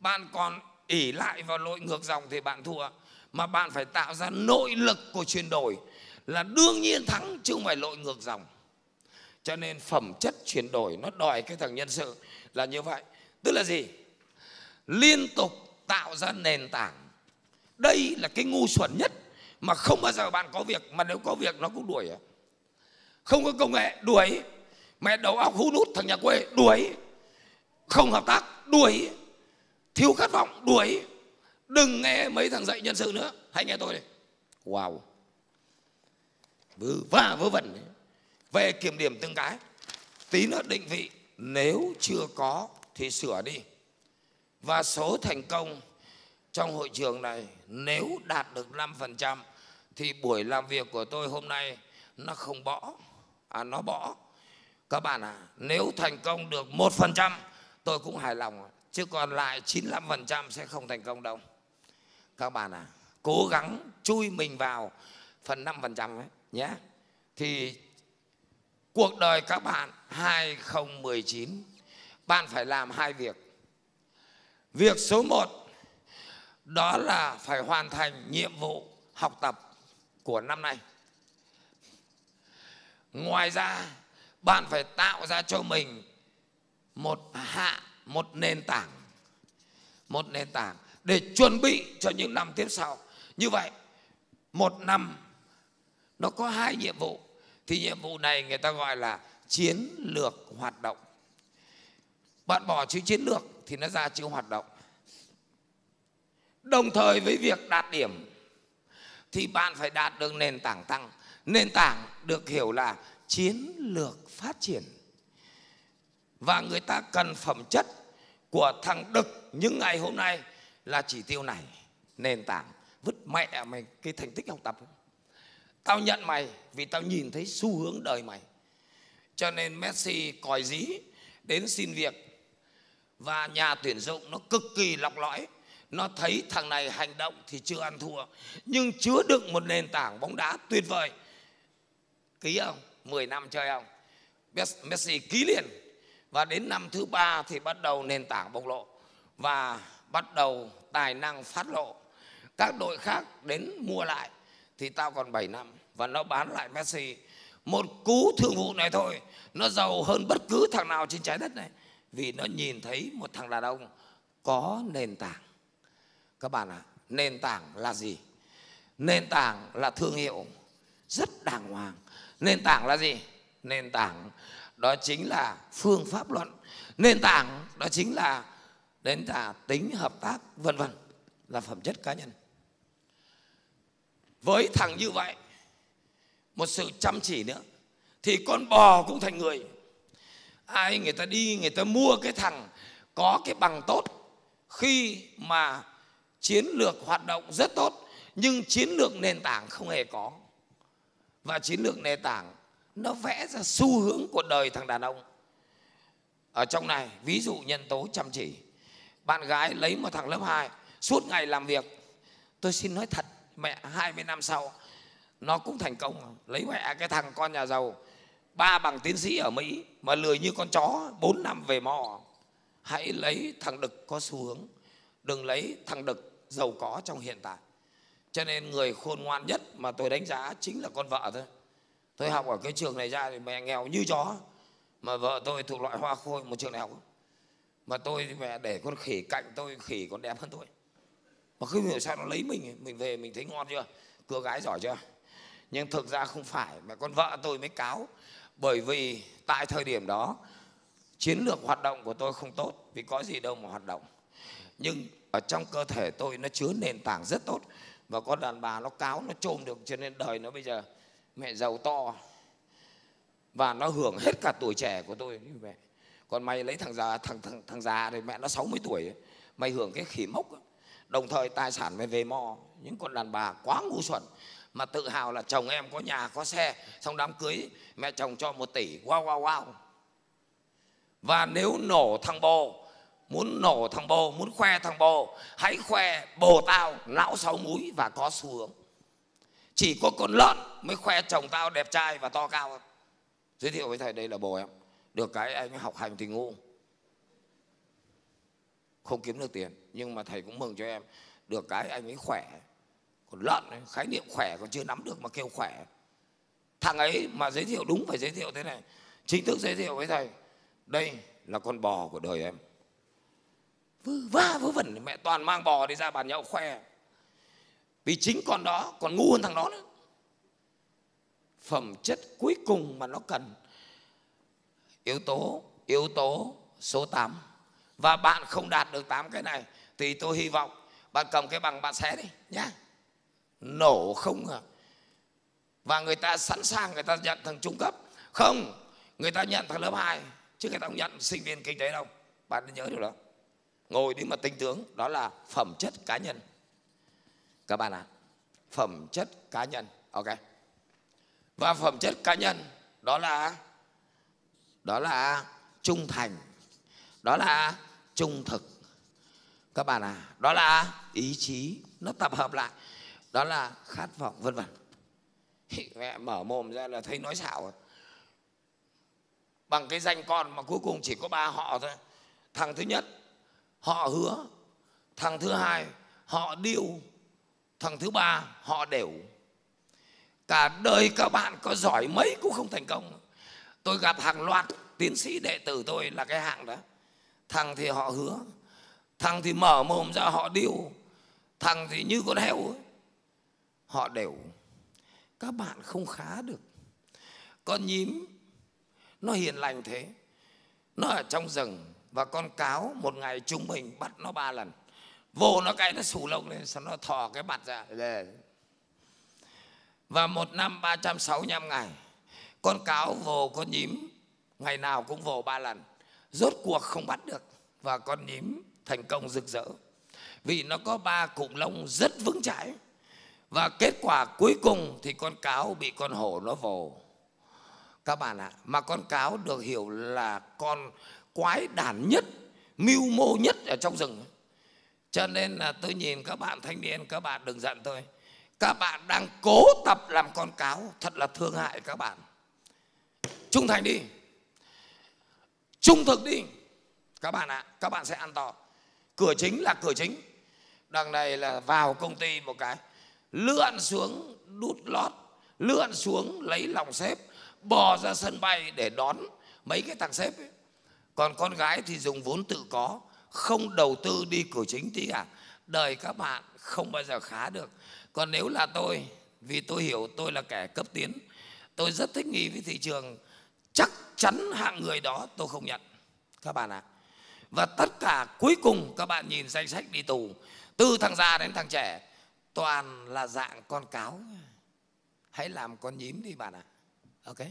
A: Bạn còn ỉ lại vào lội ngược dòng thì bạn thua mà bạn phải tạo ra nội lực của chuyển đổi là đương nhiên thắng chứ không phải lội ngược dòng. Cho nên phẩm chất chuyển đổi nó đòi cái thằng nhân sự là như vậy. Tức là gì? Liên tục tạo ra nền tảng. Đây là cái ngu xuẩn nhất mà không bao giờ bạn có việc, mà nếu có việc nó cũng đuổi à. không có công nghệ, đuổi. Mẹ đầu óc hú nút, thằng nhà quê, đuổi. Không hợp tác, đuổi. Thiếu khát vọng, đuổi đừng nghe mấy thằng dạy nhân sự nữa. Hãy nghe tôi đi. wow. Vớ va vớ vẩn. Về kiểm điểm từng cái. Tí nữa định vị, nếu chưa có thì sửa đi. Và số thành công trong hội trường này, nếu đạt được 5% thì buổi làm việc của tôi hôm nay nó không bỏ. À nó bỏ. Các bạn à nếu thành công được 1% tôi cũng hài lòng. Chứ còn lại 95% sẽ không thành công đâu các bạn à cố gắng chui mình vào phần 5% ấy, nhé. Thì cuộc đời các bạn 2019 bạn phải làm hai việc. Việc số 1 đó là phải hoàn thành nhiệm vụ học tập của năm nay. Ngoài ra, bạn phải tạo ra cho mình một hạ, một nền tảng, một nền tảng để chuẩn bị cho những năm tiếp sau. Như vậy, một năm, nó có hai nhiệm vụ. Thì nhiệm vụ này người ta gọi là chiến lược hoạt động. Bạn bỏ chữ chiến lược thì nó ra chữ hoạt động. Đồng thời với việc đạt điểm, thì bạn phải đạt được nền tảng tăng. Nền tảng được hiểu là chiến lược phát triển. Và người ta cần phẩm chất của thằng đực những ngày hôm nay là chỉ tiêu này, nền tảng, vứt mẹ mày cái thành tích học tập. Tao nhận mày vì tao nhìn thấy xu hướng đời mày. Cho nên Messi còi dí đến xin việc và nhà tuyển dụng nó cực kỳ lọc lõi. Nó thấy thằng này hành động thì chưa ăn thua, nhưng chứa đựng một nền tảng bóng đá tuyệt vời. Ký không? 10 năm chơi không? Messi ký liền. Và đến năm thứ ba thì bắt đầu nền tảng bộc lộ. Và bắt đầu tài năng phát lộ. Các đội khác đến mua lại thì tao còn 7 năm và nó bán lại Messi. Một cú thương vụ này thôi nó giàu hơn bất cứ thằng nào trên trái đất này. Vì nó nhìn thấy một thằng đàn ông có nền tảng. Các bạn ạ à, nền tảng là gì? Nền tảng là thương hiệu. Rất đàng hoàng. Nền tảng là gì? Nền tảng đó chính là phương pháp luận. Nền tảng đó chính là đến cả tính hợp tác, vân vân, là phẩm chất cá nhân. Với thằng như vậy, một sự chăm chỉ nữa, thì con bò cũng thành người. Ai người ta đi, người ta mua cái thằng có cái bằng tốt, khi mà chiến lược hoạt động rất tốt, nhưng chiến lược nền tảng không hề có. Và chiến lược nền tảng nó vẽ ra xu hướng của đời thằng đàn ông. Ở trong này, ví dụ nhân tố chăm chỉ bạn gái lấy một thằng lớp 2 suốt ngày làm việc. Tôi xin nói thật, mẹ 20 năm sau, nó cũng thành công. Lấy mẹ cái thằng con nhà giàu, ba bằng tiến sĩ ở Mỹ, mà lười như con chó 4 năm về mò. Hãy lấy thằng đực có xu hướng, đừng lấy thằng đực giàu có trong hiện tại. Cho nên người khôn ngoan nhất mà tôi đánh giá chính là con vợ thôi. Tôi học ở cái trường này ra thì mẹ nghèo như chó, mà vợ tôi thuộc loại hoa khôi một trường đại học mà tôi thì mẹ để con khỉ cạnh tôi, khỉ còn đẹp hơn tôi. Mà không hiểu sao nó lấy mình mình về mình thấy ngon chưa? Cưa gái giỏi chưa? Nhưng thực ra không phải, mà con vợ tôi mới cáo. Bởi vì tại thời điểm đó, chiến lược hoạt động của tôi không tốt, vì có gì đâu mà hoạt động. Nhưng ở trong cơ thể tôi nó chứa nền tảng rất tốt. Và con đàn bà nó cáo, nó trôm được, cho nên đời nó bây giờ mẹ giàu to. Và nó hưởng hết cả tuổi trẻ của tôi như vậy còn mày lấy thằng già, thằng thằng thằng già thì mẹ nó 60 tuổi ấy. mày hưởng cái khỉ mốc ấy. đồng thời tài sản mày về mò những con đàn bà quá ngu xuẩn. Mà tự hào là chồng em có nhà, có xe. Xong đám cưới, mẹ chồng cho một tỷ. Wow wow wow. Và nếu nổ thằng bồ, muốn nổ thằng bồ, muốn khoe thằng bồ, hãy khoe bồ tao não sáu múi và có xu hướng. Chỉ có con lợn mới khoe chồng tao đẹp trai và to cao. Giới thiệu với thầy, đây là bồ em được cái anh học hành thì ngu. Không kiếm được tiền. Nhưng mà thầy cũng mừng cho em. Được cái anh ấy khỏe. Còn lợn ấy, khái niệm khỏe còn chưa nắm được mà kêu khỏe. Thằng ấy mà giới thiệu đúng phải giới thiệu thế này. Chính thức giới thiệu với thầy. Đây là con bò của đời em. Vớ va vớ vẩn. Mẹ toàn mang bò đi ra bàn nhậu khoe vì chính con đó còn ngu hơn thằng đó nữa. Phẩm chất cuối cùng mà nó cần yếu tố yếu tố số 8 và bạn không đạt được 8 cái này thì tôi hy vọng bạn cầm cái bằng bạn xé đi nhá. Nổ không à và người ta sẵn sàng người ta nhận thằng trung cấp. Không người ta nhận thằng lớp 2 chứ người ta không nhận sinh viên kinh tế đâu. Bạn nên nhớ điều đó. Ngồi đi mà tinh tướng đó là phẩm chất cá nhân. Các bạn ạ à, phẩm chất cá nhân ok. Và phẩm chất cá nhân đó là đó là trung thành. Đó là trung thực. Các bạn à đó là ý chí. Nó tập hợp lại. Đó là khát vọng, vân vân. Mẹ mở mồm ra là thấy nói xạo. Bằng cái danh con mà cuối cùng chỉ có ba họ thôi. Thằng thứ nhất, họ hứa. Thằng thứ hai, họ điêu. Thằng thứ ba, họ đều. Cả đời các bạn có giỏi mấy cũng không thành công tôi gặp hàng loạt tiến sĩ đệ tử tôi là cái hạng đó. Thằng thì họ hứa thằng thì mở mồm ra họ điêu thằng thì như con heo ấy. họ đều các bạn không khá được. Con nhím nó hiền lành thế. Nó ở trong rừng và con cáo một ngày trung bình bắt nó ba lần. Vô nó cái nó xù lông lên xong nó thò cái mặt ra. Và một năm 365 ngày con cáo vồ con nhím, ngày nào cũng vồ ba lần. Rốt cuộc không bắt được và con nhím thành công rực rỡ. Vì nó có ba cụm lông rất vững chãi. Và kết quả cuối cùng thì con cáo bị con hổ nó vồ. Các bạn ạ, mà con cáo được hiểu là con quái đản nhất, mưu mô nhất ở trong rừng. Cho nên là tôi nhìn các bạn thanh niên, các bạn đừng giận tôi. Các bạn đang cố tập làm con cáo, thật là thương hại các bạn trung thành đi. Trung thực đi. Các bạn ạ, các bạn sẽ ăn to. Cửa chính là cửa chính. Đằng này là vào công ty một cái. Lượn xuống, đút lót. Lượn xuống, lấy lòng sếp. Bò ra sân bay để đón mấy cái thằng sếp ấy. còn con gái thì dùng vốn tự có, không đầu tư đi cửa chính tí cả. Đời các bạn không bao giờ khá được. Còn nếu là tôi, vì tôi hiểu tôi là kẻ cấp tiến, tôi rất thích nghi với thị trường chắc chắn hạng người đó tôi không nhận, các bạn ạ. À. và tất cả cuối cùng các bạn nhìn danh sách đi tù, từ thằng già đến thằng trẻ, toàn là dạng con cáo. Hãy làm con nhím đi bạn ạ. À. ok.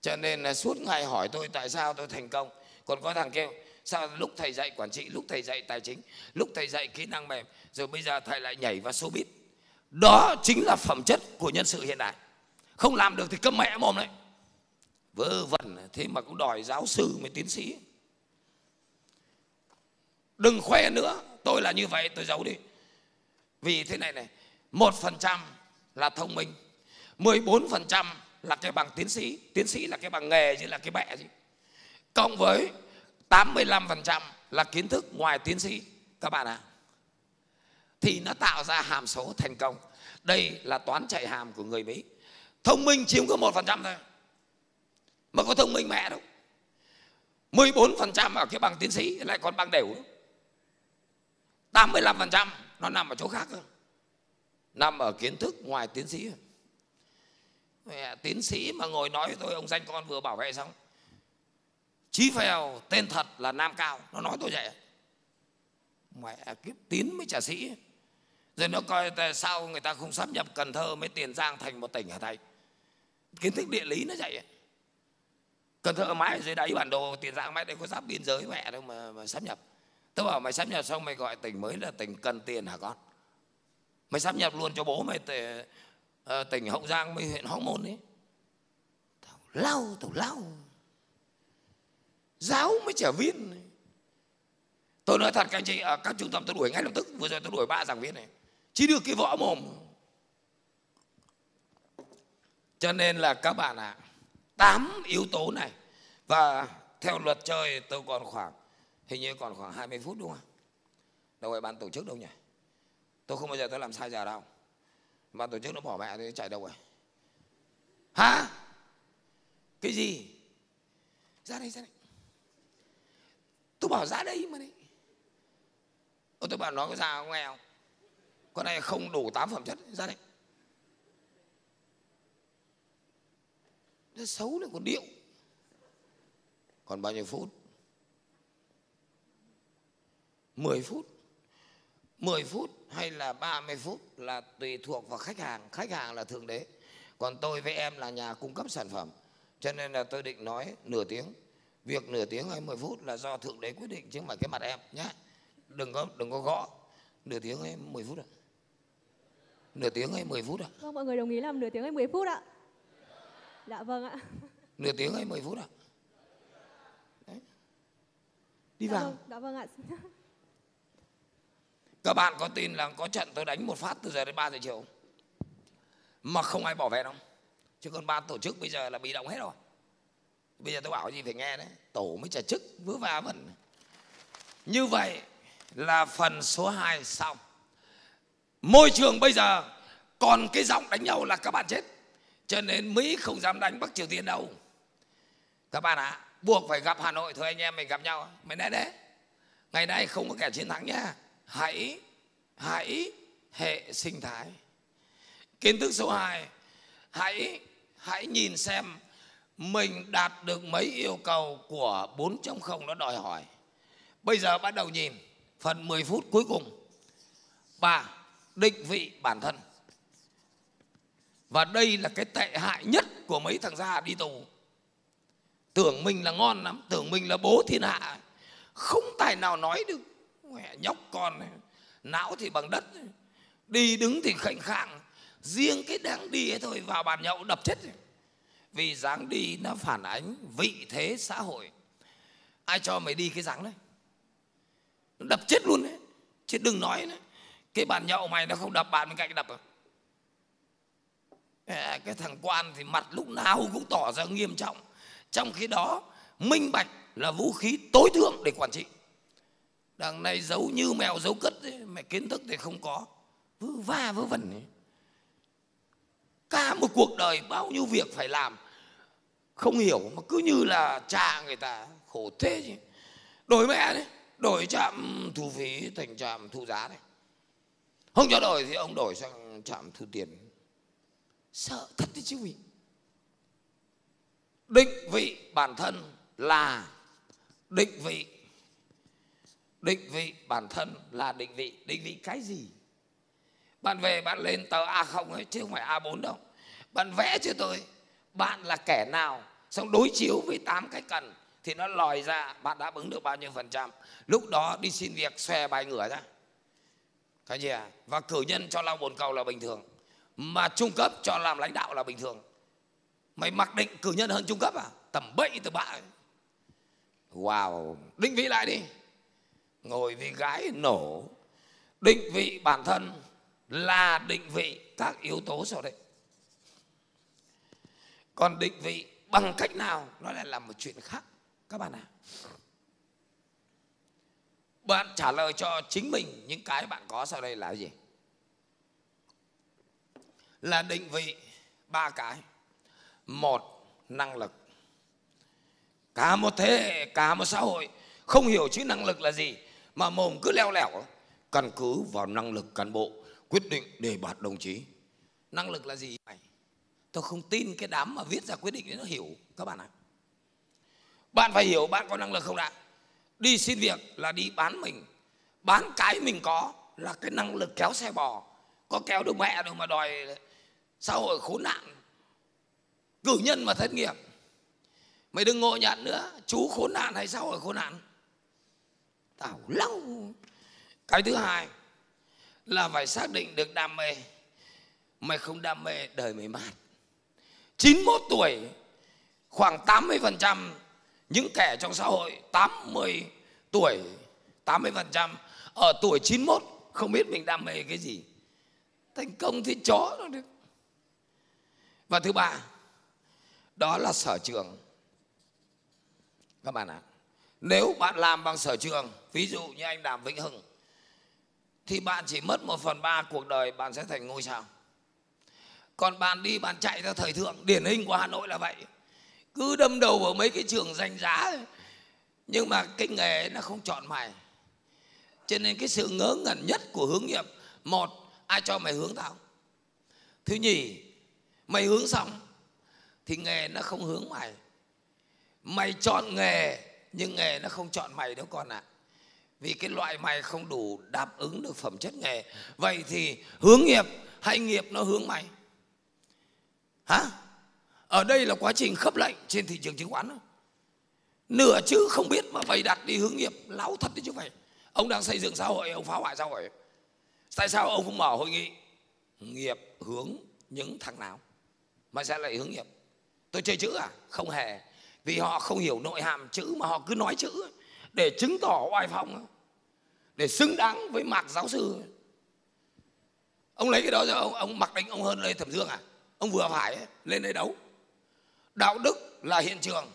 A: Cho nên là suốt ngày hỏi tôi tại sao tôi thành công. Còn có thằng kêu, sao lúc thầy dạy quản trị, lúc thầy dạy tài chính, lúc thầy dạy kỹ năng mềm, rồi bây giờ thầy lại nhảy vào showbiz. Đó chính là phẩm chất của nhân sự hiện đại. Không làm được thì câm mẹ mồm đấy vớ vẩn, thế mà cũng đòi giáo sư mới tiến sĩ. Đừng khoe nữa, tôi là như vậy, tôi giấu đi. Vì thế này này, một phần trăm là thông minh 14 phần trăm là cái bằng tiến sĩ. Tiến sĩ là cái bằng nghề chứ là cái bẹ gì cộng với 85 phần trăm là kiến thức ngoài tiến sĩ, các bạn ạ. À. thì nó tạo ra hàm số thành công. Đây là toán chạy hàm của người Mỹ. Thông minh chiếm có một phần trăm thôi mà có thông minh mẹ đâu. 14 phần trăm ở cái bằng tiến sĩ lại còn bằng đều 85 phần trăm nó nằm ở chỗ khác cơ nằm ở kiến thức ngoài tiến sĩ mẹ, tiến sĩ mà ngồi nói với tôi ông danh con vừa bảo vệ xong. Chí phèo tên thật là nam cao nó nói tôi vậy. Mẹ kiếp tín mới trả sĩ. Rồi nó coi tại sao người ta không sắp nhập cần thơ mới tiền giang thành một tỉnh hả thầy? Kiến thức địa lý nó vậy cần thơ mãi dưới đáy bản đồ tiền giang mãi đây có giáp biên giới mẹ đâu mà, mà sắp nhập. Tôi bảo mày sắp nhập xong mày gọi tỉnh mới là tỉnh cần tiền hả con? Mày sắp nhập luôn cho bố mày tề, uh, ờ, tỉnh hậu giang mới huyện hóc môn ấy. Tao lau tao lau giáo mới trả viên tôi nói thật các anh chị ở các trung tâm tôi đuổi ngay lập tức. Vừa rồi tôi đuổi ba giảng viên này. Chỉ được cái võ mồm. Cho nên là các bạn ạ à, tám yếu tố này. Và theo luật chơi tôi còn khoảng hình như còn khoảng 20 phút đúng không? Đâu phải ban tổ chức đâu nhỉ? Tôi không bao giờ tôi làm sai giờ đâu. Ban tổ chức nó bỏ mẹ tôi chạy đâu rồi hả? Cái gì? Ra đây ra đây. Tôi bảo ra đây mà đấy. Ô, tôi bảo nó có ra không nghe không? Con này không đủ tám phẩm chất ra đây. Nó xấu lại còn điệu. Còn bao nhiêu phút? 10 phút. 10 phút hay là 30 phút là tùy thuộc vào khách hàng. Khách hàng là thượng đế. Còn tôi với em là nhà cung cấp sản phẩm. Cho nên là tôi định nói nửa tiếng. Việc nửa tiếng hay 10 phút là do thượng đế quyết định chứ không phải cái mặt em nhé đừng có đừng có gõ. Nửa tiếng hay 10 phút ạ? Nửa tiếng hay 10 phút ạ?
B: Vâng mọi người đồng ý làm nửa tiếng hay 10 phút ạ? Dạ vâng ạ.
A: Nửa tiếng hay 10 phút ạ Đấy. đi
B: dạ
A: vào.
B: vâng, dạ vâng ạ.
A: Các bạn có tin là có trận tôi đánh một phát từ giờ đến 3 giờ chiều mà không ai bỏ về đâu. Chứ còn ban tổ chức bây giờ là bị động hết rồi. Bây giờ tôi bảo gì phải nghe đấy. Tổ mới trả chức vớ va vẩn như vậy là phần số 2 xong. Môi trường bây giờ còn cái giọng đánh nhau là các bạn chết cho nên mỹ không dám đánh bắc triều tiên đâu. Các bạn ạ à, buộc phải gặp hà nội thôi anh em mình gặp nhau. Mình nói đấy ngày nay không có kẻ chiến thắng nhá hãy hãy hệ sinh thái. Kiến thức số 2 hãy hãy nhìn xem mình đạt được mấy yêu cầu của 4.0 nó đòi hỏi. Bây giờ bắt đầu nhìn phần 10 phút cuối cùng. Ba định vị bản thân và đây là cái tệ hại nhất của mấy thằng già đi tù. Tưởng mình là ngon lắm tưởng mình là bố thiên hạ. Không tài nào nói được mẹ nhóc con này não thì bằng đất đi đứng thì khệnh khạng. Riêng cái đang đi ấy thôi vào bàn nhậu đập chết. Vì dáng đi nó phản ánh vị thế xã hội. Ai cho mày đi cái dáng đấy? Nó đập chết luôn đấy. Chứ đừng nói nữa. Cái bàn nhậu mày nó không đập bạn bên cạnh đập À, cái thằng quan thì mặt lúc nào cũng tỏ ra nghiêm trọng. Trong khi đó minh bạch là vũ khí tối thượng để quản trị. Đằng này giấu như mèo giấu cất ấy, mà kiến thức thì không có. Vớ va vớ vẩn ấy. cả một cuộc đời bao nhiêu việc phải làm không hiểu mà cứ như là cha người ta khổ thế chứ. Đổi mẹ đấy đổi trạm thu phí thành trạm thu giá đấy. Không cho đổi thì ông đổi sang trạm thu tiền sợ thật đấy chứ vị. Định vị bản thân là định vị. Định vị bản thân là định vị. Định vị cái gì? Bạn về bạn lên tờ a không ấy, chứ không phải a 4 đâu. Bạn vẽ cho tôi, bạn là kẻ nào, xong đối chiếu với tám cái cần, thì nó lòi ra, bạn đáp ứng được bao nhiêu phần trăm. Lúc đó đi xin việc, xòe bài ngửa ra. Cái gì à? Và cử nhân cho lau bồn cầu là bình thường mà trung cấp cho làm lãnh đạo là bình thường. Mày mặc định cử nhân hơn trung cấp à? Tầm bậy từ bạ wow, định vị lại đi. Ngồi vì gái nổ. Định vị bản thân là định vị các yếu tố sau đây. Còn định vị bằng cách nào? Nó lại là một chuyện khác, các bạn ạ. Bạn trả lời cho chính mình những cái bạn có sau đây là gì? Là định vị ba cái. Một, năng lực. Cả một thế hệ, cả một xã hội, không hiểu chữ năng lực là gì, mà mồm cứ leo lẻo, căn cứ vào năng lực cán bộ, quyết định đề bạt đồng chí. Năng lực là gì? Mày, tôi không tin cái đám mà viết ra quyết định nó hiểu, các bạn ạ. Bạn phải hiểu bạn có năng lực không đã. Đi xin việc là đi bán mình. Bán cái mình có là cái năng lực kéo xe bò. Có kéo được mẹ đâu mà đòi xã hội khốn nạn. Cử nhân mà thất nghiệp. Mày đừng ngộ nhận nữa. Chú khốn nạn hay xã hội khốn nạn? Tào lâu cái thứ hai là phải xác định được đam mê. Mày không đam mê, đời mày mát. 91 tuổi, khoảng 80% những kẻ trong xã hội 80 tuổi 80% ở tuổi 91 không biết mình đam mê cái gì. Thành công thì chó nó được và thứ ba đó là sở trường. Các bạn ạ à, nếu bạn làm bằng sở trường ví dụ như anh đàm vĩnh hưng thì bạn chỉ mất một phần ba cuộc đời bạn sẽ thành ngôi sao. Còn bạn đi bạn chạy theo thời thượng điển hình của hà nội là vậy. Cứ đâm đầu vào mấy cái trường danh giá nhưng mà cái nghề nó không chọn mày. Cho nên cái sự ngớ ngẩn nhất của hướng nghiệp một ai cho mày hướng tao? Thứ nhì mày hướng xong thì nghề nó không hướng mày. Mày chọn nghề nhưng nghề nó không chọn mày đâu con ạ. À. vì cái loại mày không đủ đáp ứng được phẩm chất nghề. Vậy thì hướng nghiệp hay nghiệp nó hướng mày? Hả? Ở đây là quá trình khớp lệnh trên thị trường chứng khoán nửa chữ không biết mà bày đặt đi hướng nghiệp láo thật đấy chứ mày, ông đang xây dựng xã hội ông phá hoại xã hội. Tại sao ông không mở hội nghị? Nghiệp hướng những thằng nào? Mà sẽ lại hướng nghiệp. Tôi chơi chữ à? Không hề. Vì họ không hiểu nội hàm chữ mà họ cứ nói chữ để chứng tỏ oai phong, để xứng đáng với mạc giáo sư. Ông lấy cái đó cho ông ông mặc định ông hơn lê thẩm dương à? Ông vừa phải lên đây đấu. Đạo đức là hiện trường.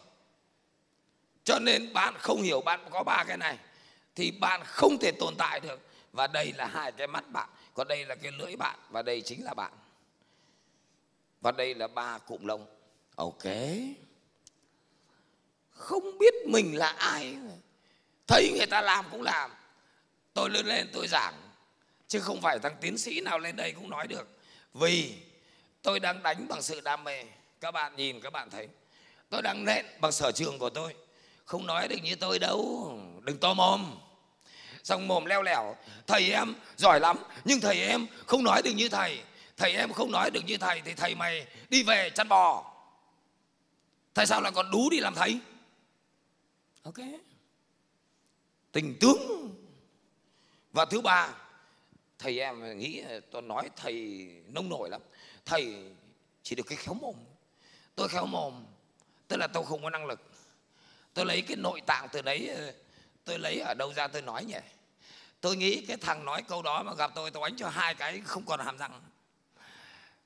A: Cho nên bạn không hiểu bạn có ba cái này, thì bạn không thể tồn tại được. Và đây là hai cái mắt bạn. Còn đây là cái lưỡi bạn và đây chính là bạn và đây là ba cụm lông. Ok. Không biết mình là ai. Thấy người ta làm cũng làm. Tôi lên lên tôi giảng. Chứ không phải thằng tiến sĩ nào lên đây cũng nói được. Vì tôi đang đánh bằng sự đam mê. Các bạn nhìn, các bạn thấy. Tôi đang nện bằng sở trường của tôi. Không nói được như tôi đâu. Đừng to mồm. Xong mồm leo lẻo. Thầy em giỏi lắm, nhưng thầy em không nói được như thầy thầy em không nói được như thầy thì thầy mày đi về chăn bò. Tại sao lại còn đú đi làm thầy? Ok. Tình tướng. Và thứ ba thầy em nghĩ tôi nói thầy nông nổi lắm. Thầy chỉ được cái khéo mồm. Tôi khéo mồm tức là tôi không có năng lực. Tôi lấy cái nội tạng từ đấy tôi lấy ở đâu ra tôi nói nhỉ? Tôi nghĩ cái thằng nói câu đó mà gặp tôi tôi đánh cho hai cái không còn hàm răng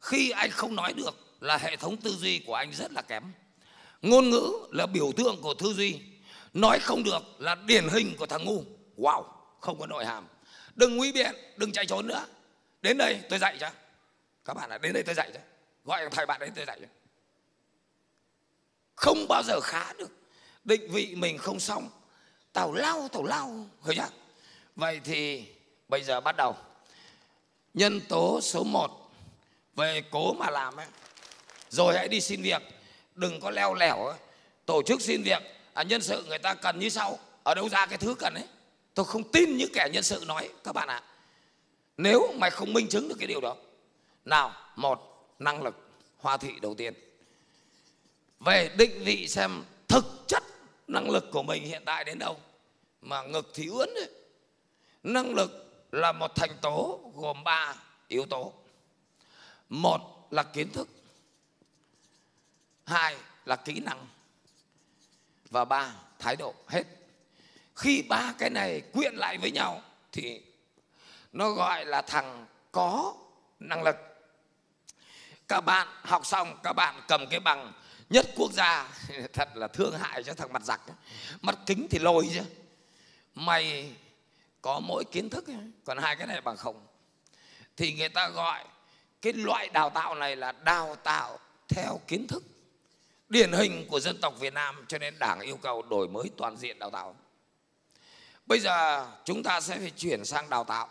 A: khi anh không nói được là hệ thống tư duy của anh rất là kém. Ngôn ngữ là biểu tượng của tư duy. Nói không được là điển hình của thằng ngu. Wow, không có nội hàm. Đừng nguy biện, đừng chạy trốn nữa. Đến đây tôi dạy cho. Các bạn là đến đây tôi dạy cho. Gọi thầy bạn đến tôi dạy cho. Không bao giờ khá được. Định vị mình không xong. Tào lao tào lao, hiểu chưa? Vậy thì bây giờ bắt đầu. Nhân tố số 1 về cố mà làm ấy rồi hãy đi xin việc. Đừng có leo lẻo ấy. tổ chức xin việc. À, nhân sự người ta cần như sau. Ở đâu ra cái thứ cần ấy. Tôi không tin những kẻ nhân sự nói các bạn ạ. À. nếu mày không minh chứng được cái điều đó. Nào một năng lực. Hoa thị đầu tiên. Về định vị xem thực chất năng lực của mình hiện tại đến đâu. Mà ngực thì ướn đấy năng lực là một thành tố gồm ba yếu tố một là kiến thức. Hai là kỹ năng. Và ba, thái độ, hết. Khi ba cái này quyện lại với nhau thì nó gọi là thằng có năng lực. Các bạn học xong, các bạn cầm cái bằng nhất quốc gia, thật là thương hại cho thằng mặt giặc mặt kính thì lồi chứ. Mày có mỗi kiến thức còn hai cái này bằng không. Thì người ta gọi cái loại đào tạo này là đào tạo theo kiến thức, điển hình của dân tộc Việt Nam, cho nên đảng yêu cầu đổi mới toàn diện đào tạo. Bây giờ chúng ta sẽ phải chuyển sang đào tạo.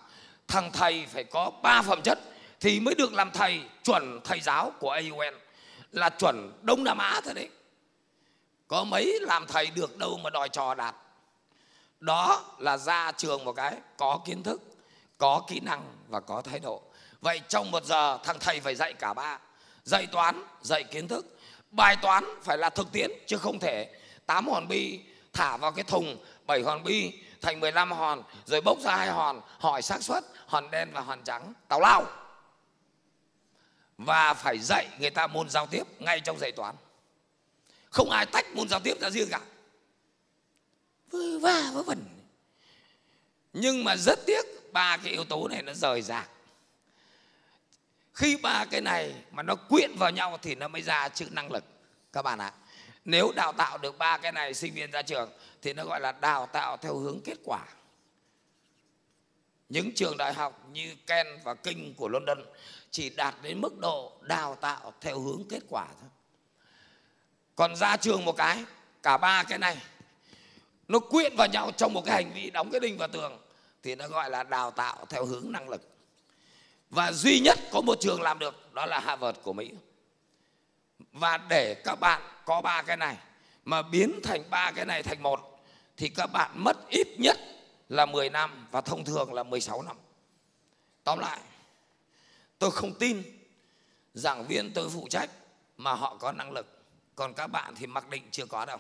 A: Thằng thầy phải có ba phẩm chất thì mới được làm thầy chuẩn thầy giáo của AUN là chuẩn Đông Nam Á thôi đấy. Có mấy làm thầy được đâu mà đòi trò đạt. Đó là ra trường một cái, có kiến thức, có kỹ năng và có thái độ vậy trong một giờ, thằng thầy phải dạy cả ba. Dạy toán, dạy kiến thức. Bài toán phải là thực tiễn, chứ không thể tám hòn bi thả vào cái thùng bảy hòn bi thành 15 hòn, rồi bốc ra hai hòn, hỏi xác suất, hòn đen và hòn trắng. Tào lao. Và phải dạy người ta môn giao tiếp ngay trong dạy toán. Không ai tách môn giao tiếp ra riêng cả. Vơ va vớ vẩn. Nhưng mà rất tiếc ba cái yếu tố này nó rời rạc khi ba cái này mà nó quyện vào nhau thì nó mới ra chữ năng lực. Các bạn ạ, nếu đào tạo được ba cái này sinh viên ra trường thì nó gọi là đào tạo theo hướng kết quả. Những trường đại học như Ken và Kinh của London chỉ đạt đến mức độ đào tạo theo hướng kết quả thôi. Còn ra trường một cái, cả ba cái này, nó quyện vào nhau trong một cái hành vi đóng cái đinh vào tường thì nó gọi là đào tạo theo hướng năng lực và duy nhất có một trường làm được đó là Harvard của Mỹ và để các bạn có ba cái này mà biến thành ba cái này thành một thì các bạn mất ít nhất là 10 năm và thông thường là 16 năm. Tóm lại, tôi không tin giảng viên tôi phụ trách mà họ có năng lực, còn các bạn thì mặc định chưa có đâu.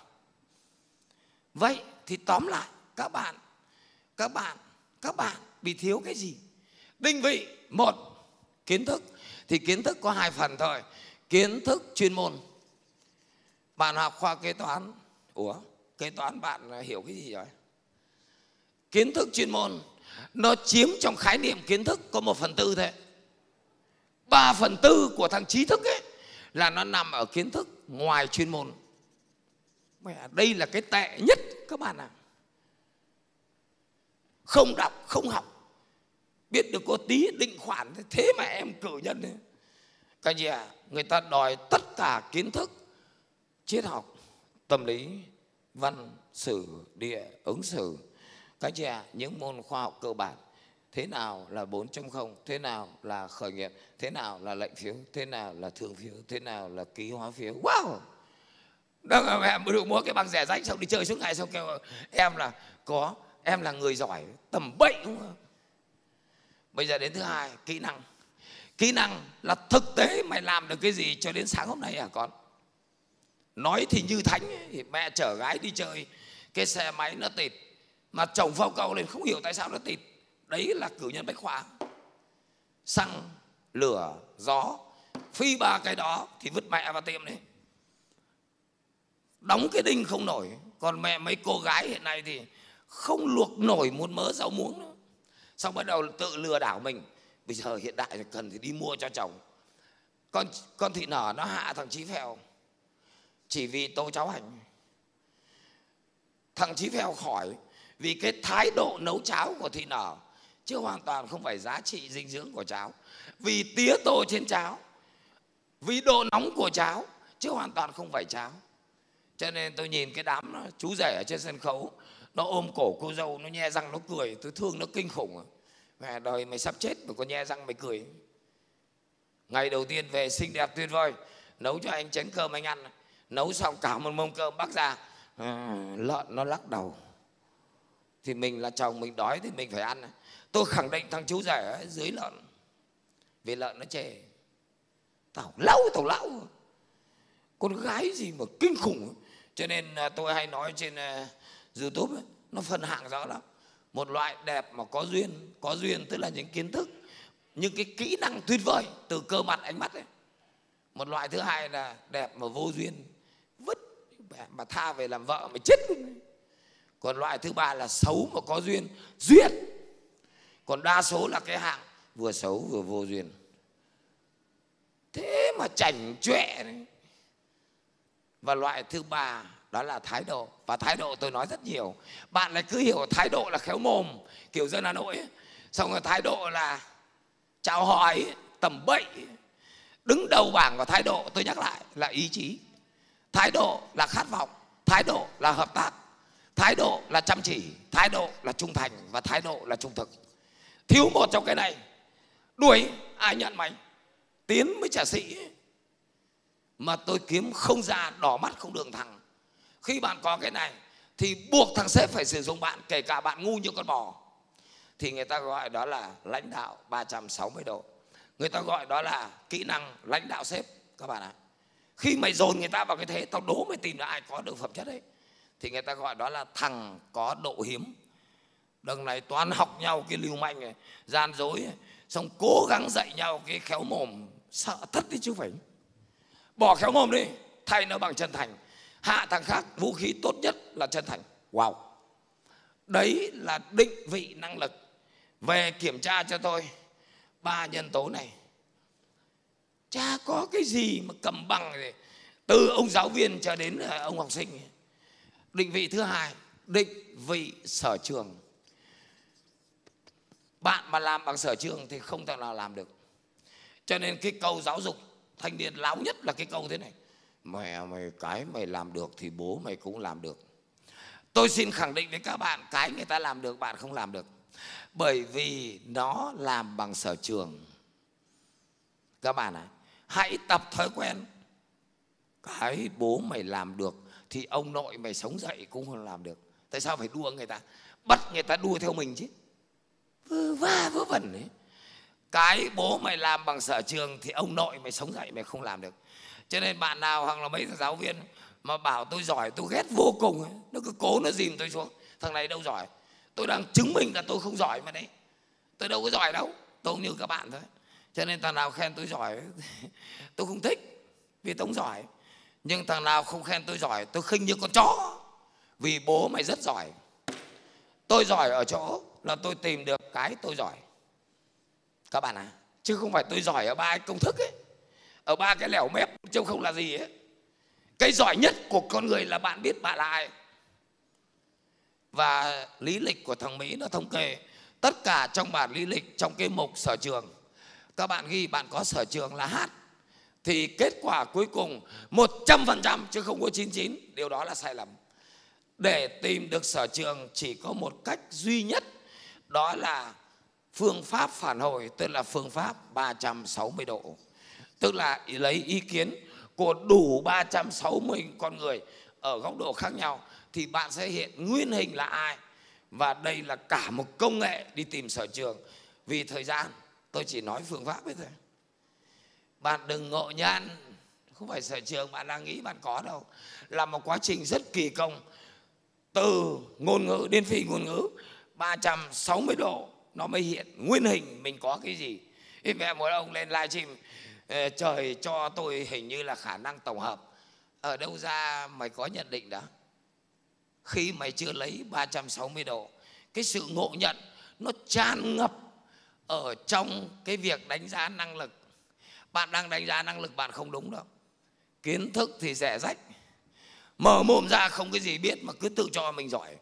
A: Vậy thì tóm lại các bạn, các bạn, các bạn bị thiếu cái gì? Định vị, một, kiến thức. Thì kiến thức có hai phần thôi. Kiến thức chuyên môn. Bạn học khoa kế toán. Ủa, kế toán bạn hiểu cái gì rồi? Kiến thức chuyên môn, nó chiếm trong khái niệm kiến thức có một phần tư thế ba phần tư của thằng trí thức ấy là nó nằm ở kiến thức ngoài chuyên môn. Mẹ, đây là cái tệ nhất, các bạn ạ. À. không đọc, không học biết được có tí định khoản thế mà em cử nhân ấy. cái gì à người ta đòi tất cả kiến thức triết học tâm lý văn sử địa ứng xử. Các chị à, những môn khoa học cơ bản thế nào là 4.0 thế nào là khởi nghiệp thế nào là lệnh phiếu thế nào là thương phiếu thế nào là ký hóa phiếu. Wow! Đó em được mua cái bằng rẻ rách xong đi chơi suốt ngày xong kêu em là có em là người giỏi tầm bậy đúng không? Bây giờ đến thứ hai kỹ năng. Kỹ năng là thực tế mày làm được cái gì cho đến sáng hôm nay à con. Nói thì như thánh ấy, thì mẹ chở gái đi chơi cái xe máy nó tịt mà chồng phao cầu lên không hiểu tại sao nó tịt. Đấy là cử nhân bách khoa. Xăng lửa gió phi ba cái đó thì vứt mẹ vào tiệm đi. Đóng cái đinh không nổi. Còn mẹ mấy cô gái hiện nay thì không luộc nổi một mớ rau muống nữa xong bắt đầu tự lừa đảo mình. Bây giờ hiện đại cần thì đi mua cho chồng. Con con thị nở nó hạ thằng chí phèo. Chỉ vì tô cháo hành. Thằng chí phèo khỏi vì cái thái độ nấu cháo của thị nở, chứ hoàn toàn không phải giá trị dinh dưỡng của cháo. Vì tía tô trên cháo, vì độ nóng của cháo, chứ hoàn toàn không phải cháo. Cho nên tôi nhìn cái đám chú rể ở trên sân khấu nó ôm cổ cô dâu nó nhe răng nó cười. Tôi thương nó kinh khủng. Mẹ đời mày sắp chết mà còn nhe răng mày cười. Ngày đầu tiên về xinh đẹp tuyệt vời. Nấu cho anh chén cơm anh ăn. Nấu xong cả một mông cơm bắt ra à, lợn nó lắc đầu. Thì mình là chồng mình đói thì mình phải ăn. Tôi khẳng định thằng chú rể dưới lợn. Vì lợn nó chê. Tao lão tao lão con gái gì mà kinh khủng. Cho nên à, tôi hay nói trên à, youtube ấy, nó phân hạng rõ lắm. Một loại đẹp mà có duyên có duyên tức là những kiến thức những cái kỹ năng tuyệt vời từ cơ mặt ánh mắt ấy. Một loại thứ hai là đẹp mà vô duyên vứt mà tha về làm vợ mày chết. Còn loại thứ ba là xấu mà có duyên duyên còn đa số là cái hạng vừa xấu vừa vô duyên. Thế mà chảnh chọe và loại thứ ba đó là thái độ. Và thái độ tôi nói rất nhiều. Bạn lại cứ hiểu thái độ là khéo mồm, kiểu dân hà nội ấy. xong rồi thái độ là chào hỏi, tầm bậy, đứng đầu bảng của thái độ. Tôi nhắc lại là ý chí. Thái độ là khát vọng, thái độ là hợp tác, thái độ là chăm chỉ, thái độ là trung thành và thái độ là trung thực. Thiếu một trong cái này, đuổi ai nhận mày? Tiến mới trả sĩ mà tôi kiếm không ra, đỏ mắt không đường thẳng khi bạn có cái này, thì buộc thằng sếp phải sử dụng bạn, kể cả bạn ngu như con bò. Thì người ta gọi đó là lãnh đạo 360 độ. Người ta gọi đó là kỹ năng lãnh đạo sếp, các bạn ạ. Khi mày dồn người ta vào cái thế, tao đố mày tìm ra ai có được phẩm chất đấy. Thì người ta gọi đó là thằng có độ hiếm. Đằng này toàn học nhau cái lưu manh này, gian dối xong cố gắng dạy nhau cái khéo mồm, sợ thất đi chứ phải. Bỏ khéo mồm đi, thay nó bằng chân thành hạ thằng khác, vũ khí tốt nhất là chân thành. Wow. Đấy là định vị năng lực. Về kiểm tra cho tôi, ba nhân tố này. Cha có cái gì mà cầm bằng này từ ông giáo viên cho đến ờ, ông học sinh. Định vị thứ hai, định vị sở trường. Bạn mà làm bằng sở trường thì không thể nào làm được. Cho nên cái câu giáo dục thanh niên láo nhất là cái câu thế này mẹ mày cái mày làm được thì bố mày cũng làm được. Tôi xin khẳng định với các bạn cái người ta làm được bạn không làm được. Bởi vì nó làm bằng sở trường. Các bạn ạ à, hãy tập thói quen. Cái bố mày làm được thì ông nội mày sống dậy cũng không làm được. Tại sao phải đua người ta? Bắt người ta đua theo mình chứ. Vớ va vớ vẩn ấy. Cái bố mày làm bằng sở trường thì ông nội mày sống dậy mày không làm được cho nên bạn nào hoặc là mấy giáo viên mà bảo tôi giỏi, tôi ghét vô cùng ấy. nó cứ cố nó dìm tôi xuống. Thằng này đâu giỏi? Tôi đang chứng minh là tôi không giỏi mà đấy. Tôi đâu có giỏi đâu, tôi cũng như các bạn thôi. Cho nên thằng nào khen tôi giỏi tôi không thích, vì tôi không giỏi. Nhưng thằng nào không khen tôi giỏi, tôi khinh như con chó, vì bố mày rất giỏi. Tôi giỏi ở chỗ là tôi tìm được cái tôi giỏi. Các bạn à chứ không phải tôi giỏi ở ba công thức ấy ở ba cái lẻo mép chứ không là gì ấy. Cái giỏi nhất của con người là bạn biết bạn là ai. Và lý lịch của thằng Mỹ nó thống kê. Tất cả trong bản lý lịch, trong cái mục sở trường, các bạn ghi bạn có sở trường là hát, thì kết quả cuối cùng 100% chứ không có 99 điều đó là sai lầm. Để tìm được sở trường chỉ có một cách duy nhất, đó là phương pháp phản hồi, tức là phương pháp 360 độ tức là lấy ý kiến của đủ 360 con người ở góc độ khác nhau, thì bạn sẽ hiện nguyên hình là ai. Và đây là cả một công nghệ đi tìm sở trường. Vì thời gian, tôi chỉ nói phương pháp với thôi. Bạn đừng ngộ nhan không phải sở trường bạn đang nghĩ bạn có đâu. Là một quá trình rất kỳ công. Từ ngôn ngữ, đến phi ngôn ngữ 360 độ, nó mới hiện nguyên hình mình có cái gì. Ý mẹ một ông lên livestream Ờ, trời cho tôi hình như là khả năng tổng hợp. Ở đâu ra mày có nhận định đó khi mày chưa lấy 360 độ, cái sự ngộ nhận nó tràn ngập ở trong cái việc đánh giá năng lực. Bạn đang đánh giá năng lực, bạn không đúng đâu. Kiến thức thì rẻ rách. Mở mồm ra không cái gì biết mà cứ tự cho mình giỏi.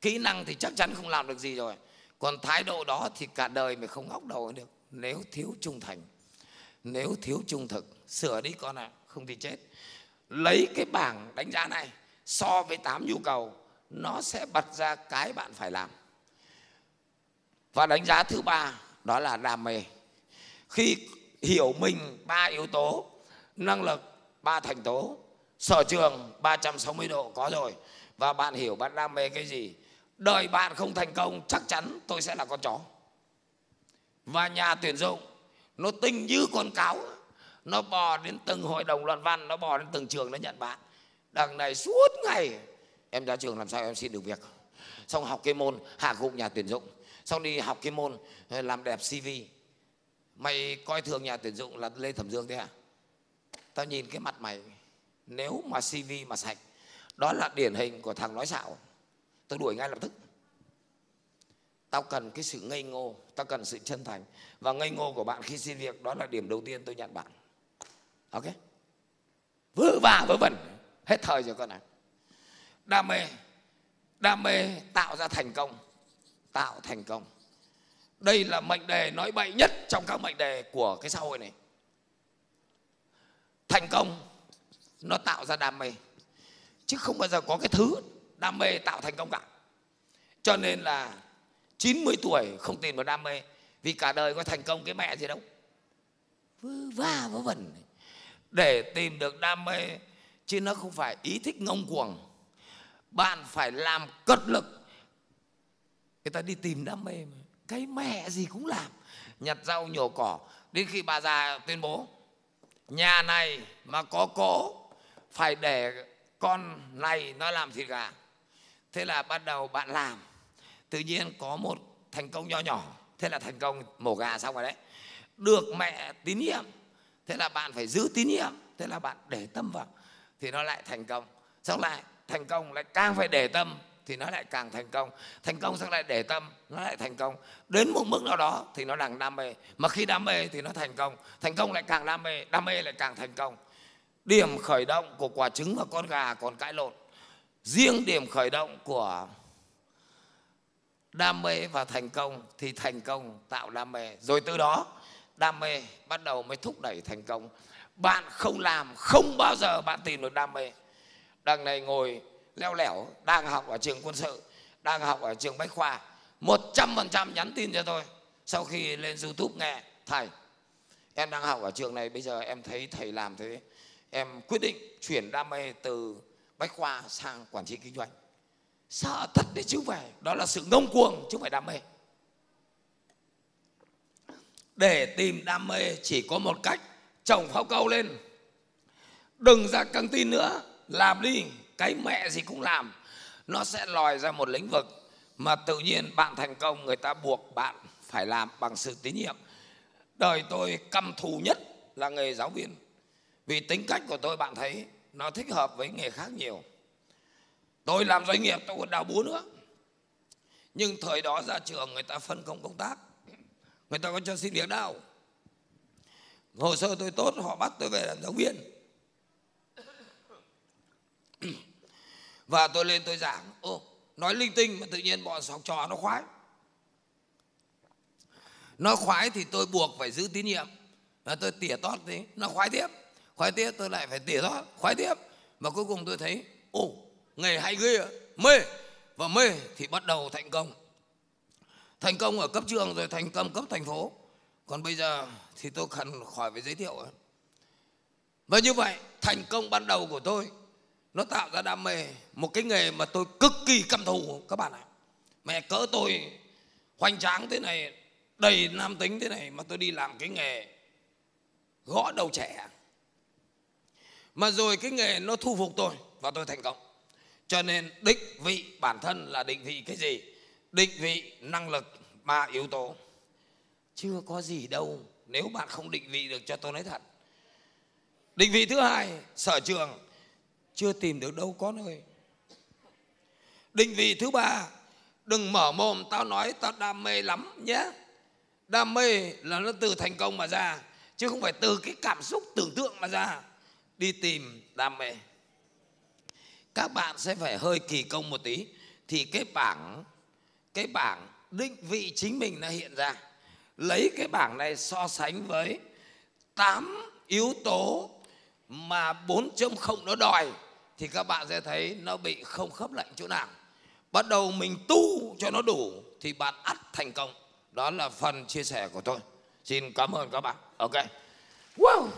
A: Kỹ năng thì chắc chắn không làm được gì rồi. Còn thái độ đó thì cả đời mình không ngóc đầu được. Nếu thiếu trung thành nếu thiếu trung thực sửa đi con ạ à, không thì chết. Lấy cái bảng đánh giá này so với tám nhu cầu nó sẽ bật ra cái bạn phải làm. Và đánh giá thứ ba đó là đam mê. Khi hiểu mình ba yếu tố năng lực ba thành tố sở trường 360 độ có rồi và bạn hiểu bạn đam mê cái gì đời bạn không thành công chắc chắn tôi sẽ là con chó. Và nhà tuyển dụng nó tinh như con cáo. Nó bò đến từng hội đồng luận văn, nó bò đến từng trường nó nhận bạn. Đằng này suốt ngày, em ra trường làm sao em xin được việc? Xong học cái môn hạ gục nhà tuyển dụng. Xong đi học cái môn ờ, làm đẹp cv mày coi thường nhà tuyển dụng là lê thẩm dương thế à? Tao nhìn cái mặt mày, nếu mà cv mà sạch, đó là điển hình của thằng nói xạo. Tôi đuổi ngay lập tức tao cần cái sự ngây ngô, tao cần sự chân thành. Và ngây ngô của bạn khi xin việc, đó là điểm đầu tiên tôi nhận bạn. Ok? Vớ vả vớ vẩn. Hết thời rồi con này đam mê. Đam mê tạo ra thành công. Tạo thành công. Đây là mệnh đề nói bậy nhất trong các mệnh đề của cái xã hội này. Thành công, nó tạo ra đam mê. Chứ không bao giờ có cái thứ đam mê tạo thành công cả. Cho nên là 90 tuổi, không tìm được đam mê, vì cả đời có thành công cái mẹ gì đâu. Vớ va vớ vẩn. Để tìm được đam mê, chứ nó không phải ý thích ngông cuồng. Bạn phải làm cật lực. Người ta đi tìm đam mê mà. Cái mẹ gì cũng làm. Nhặt rau nhổ cỏ. Đến khi bà già tuyên bố, nhà này mà có cố phải để con này nó làm thịt gà. Thế là bắt đầu bạn làm tự nhiên có một thành công nho nhỏ. Thế là thành công mổ gà xong rồi đấy. Được mẹ tín nhiệm. Thế là bạn phải giữ tín nhiệm. Thế là bạn để tâm vào. Thì nó lại thành công. Xong lại, thành công lại càng phải để tâm, thì nó lại càng thành công. Thành công xong lại để tâm, nó lại thành công. Đến một mức nào đó thì nó đang đam mê. Mà khi đam mê thì nó thành công. Thành công lại càng đam mê đam mê lại càng thành công. Điểm khởi động của quả trứng và con gà còn cãi lộn. Riêng điểm khởi động của đam mê và thành công thì thành công tạo đam mê. Rồi từ đó, đam mê bắt đầu mới thúc đẩy thành công. Bạn không làm, không bao giờ bạn tìm được đam mê. Đằng này ngồi leo lẻo, đang học ở trường quân sự, đang học ở trường bách khoa, một trăm phần trăm nhắn tin cho tôi. Sau khi lên youtube nghe, thầy, em đang học ở trường này, bây giờ em thấy thầy làm thế. Em quyết định chuyển đam mê từ bách khoa sang quản trị kinh doanh sợ thật để chứ phải, đó là sự ngông cuồng, chứ không phải đam mê. Để tìm đam mê chỉ có một cách chồng phao câu lên. Đừng ra căng tin nữa, làm đi, cái mẹ gì cũng làm. Nó sẽ lòi ra một lĩnh vực mà tự nhiên bạn thành công, người ta buộc bạn phải làm bằng sự tín nhiệm. Đời tôi căm thù nhất là nghề giáo viên. Vì tính cách của tôi, bạn thấy, nó thích hợp với nghề khác nhiều tôi làm doanh nghiệp, tôi còn đào búa nữa. Nhưng thời đó ra trường người ta phân công công tác. Người ta có cho xin việc đâu hồ sơ tôi tốt, họ bắt tôi về làm giáo viên. Và tôi lên tôi giảng. Ô nói linh tinh mà tự nhiên bọn học trò nó khoái. Nó khoái thì tôi buộc phải giữ tín nhiệm. Và tôi tỉa tót thế nó khoái tiếp. Khoái tiếp, tôi lại phải tỉa tót. Khoái tiếp. Và cuối cùng tôi thấy, ồ nghề hay ghê mê. Và mê thì bắt đầu thành công. Thành công ở cấp trường rồi thành công cấp thành phố. Còn bây giờ thì tôi cần khỏi phải giới thiệu và như vậy, thành công ban đầu của tôi, nó tạo ra đam mê, một cái nghề mà tôi cực kỳ căm thù, các bạn ạ. Mẹ cỡ tôi hoành tráng thế này, đầy nam tính thế này, mà tôi đi làm cái nghề gõ đầu trẻ. Mà rồi cái nghề nó thu phục tôi và tôi thành công cho nên định vị bản thân là định vị cái gì? Định vị năng lực ba yếu tố. Chưa có gì đâu, nếu bạn không định vị được cho tôi nói thật. Định vị thứ hai, sở trường. Chưa tìm được đâu có nơi. định vị thứ ba, đừng mở mồm, tao nói tao đam mê lắm nhé. Đam mê là nó từ thành công mà ra, chứ không phải từ cái cảm xúc tưởng tượng mà ra. Đi tìm đam mê các bạn sẽ phải hơi kỳ công một tí. Thì cái bảng cái bảng định vị chính mình nó hiện ra. Lấy cái bảng này so sánh với 8 yếu tố mà 4.0 nó đòi, thì các bạn sẽ thấy nó bị không khớp lệnh chỗ nào. Bắt đầu mình tu cho nó đủ, thì bạn ắt thành công. Đó là phần chia sẻ của tôi. Xin cảm ơn các bạn. Ok. Wow!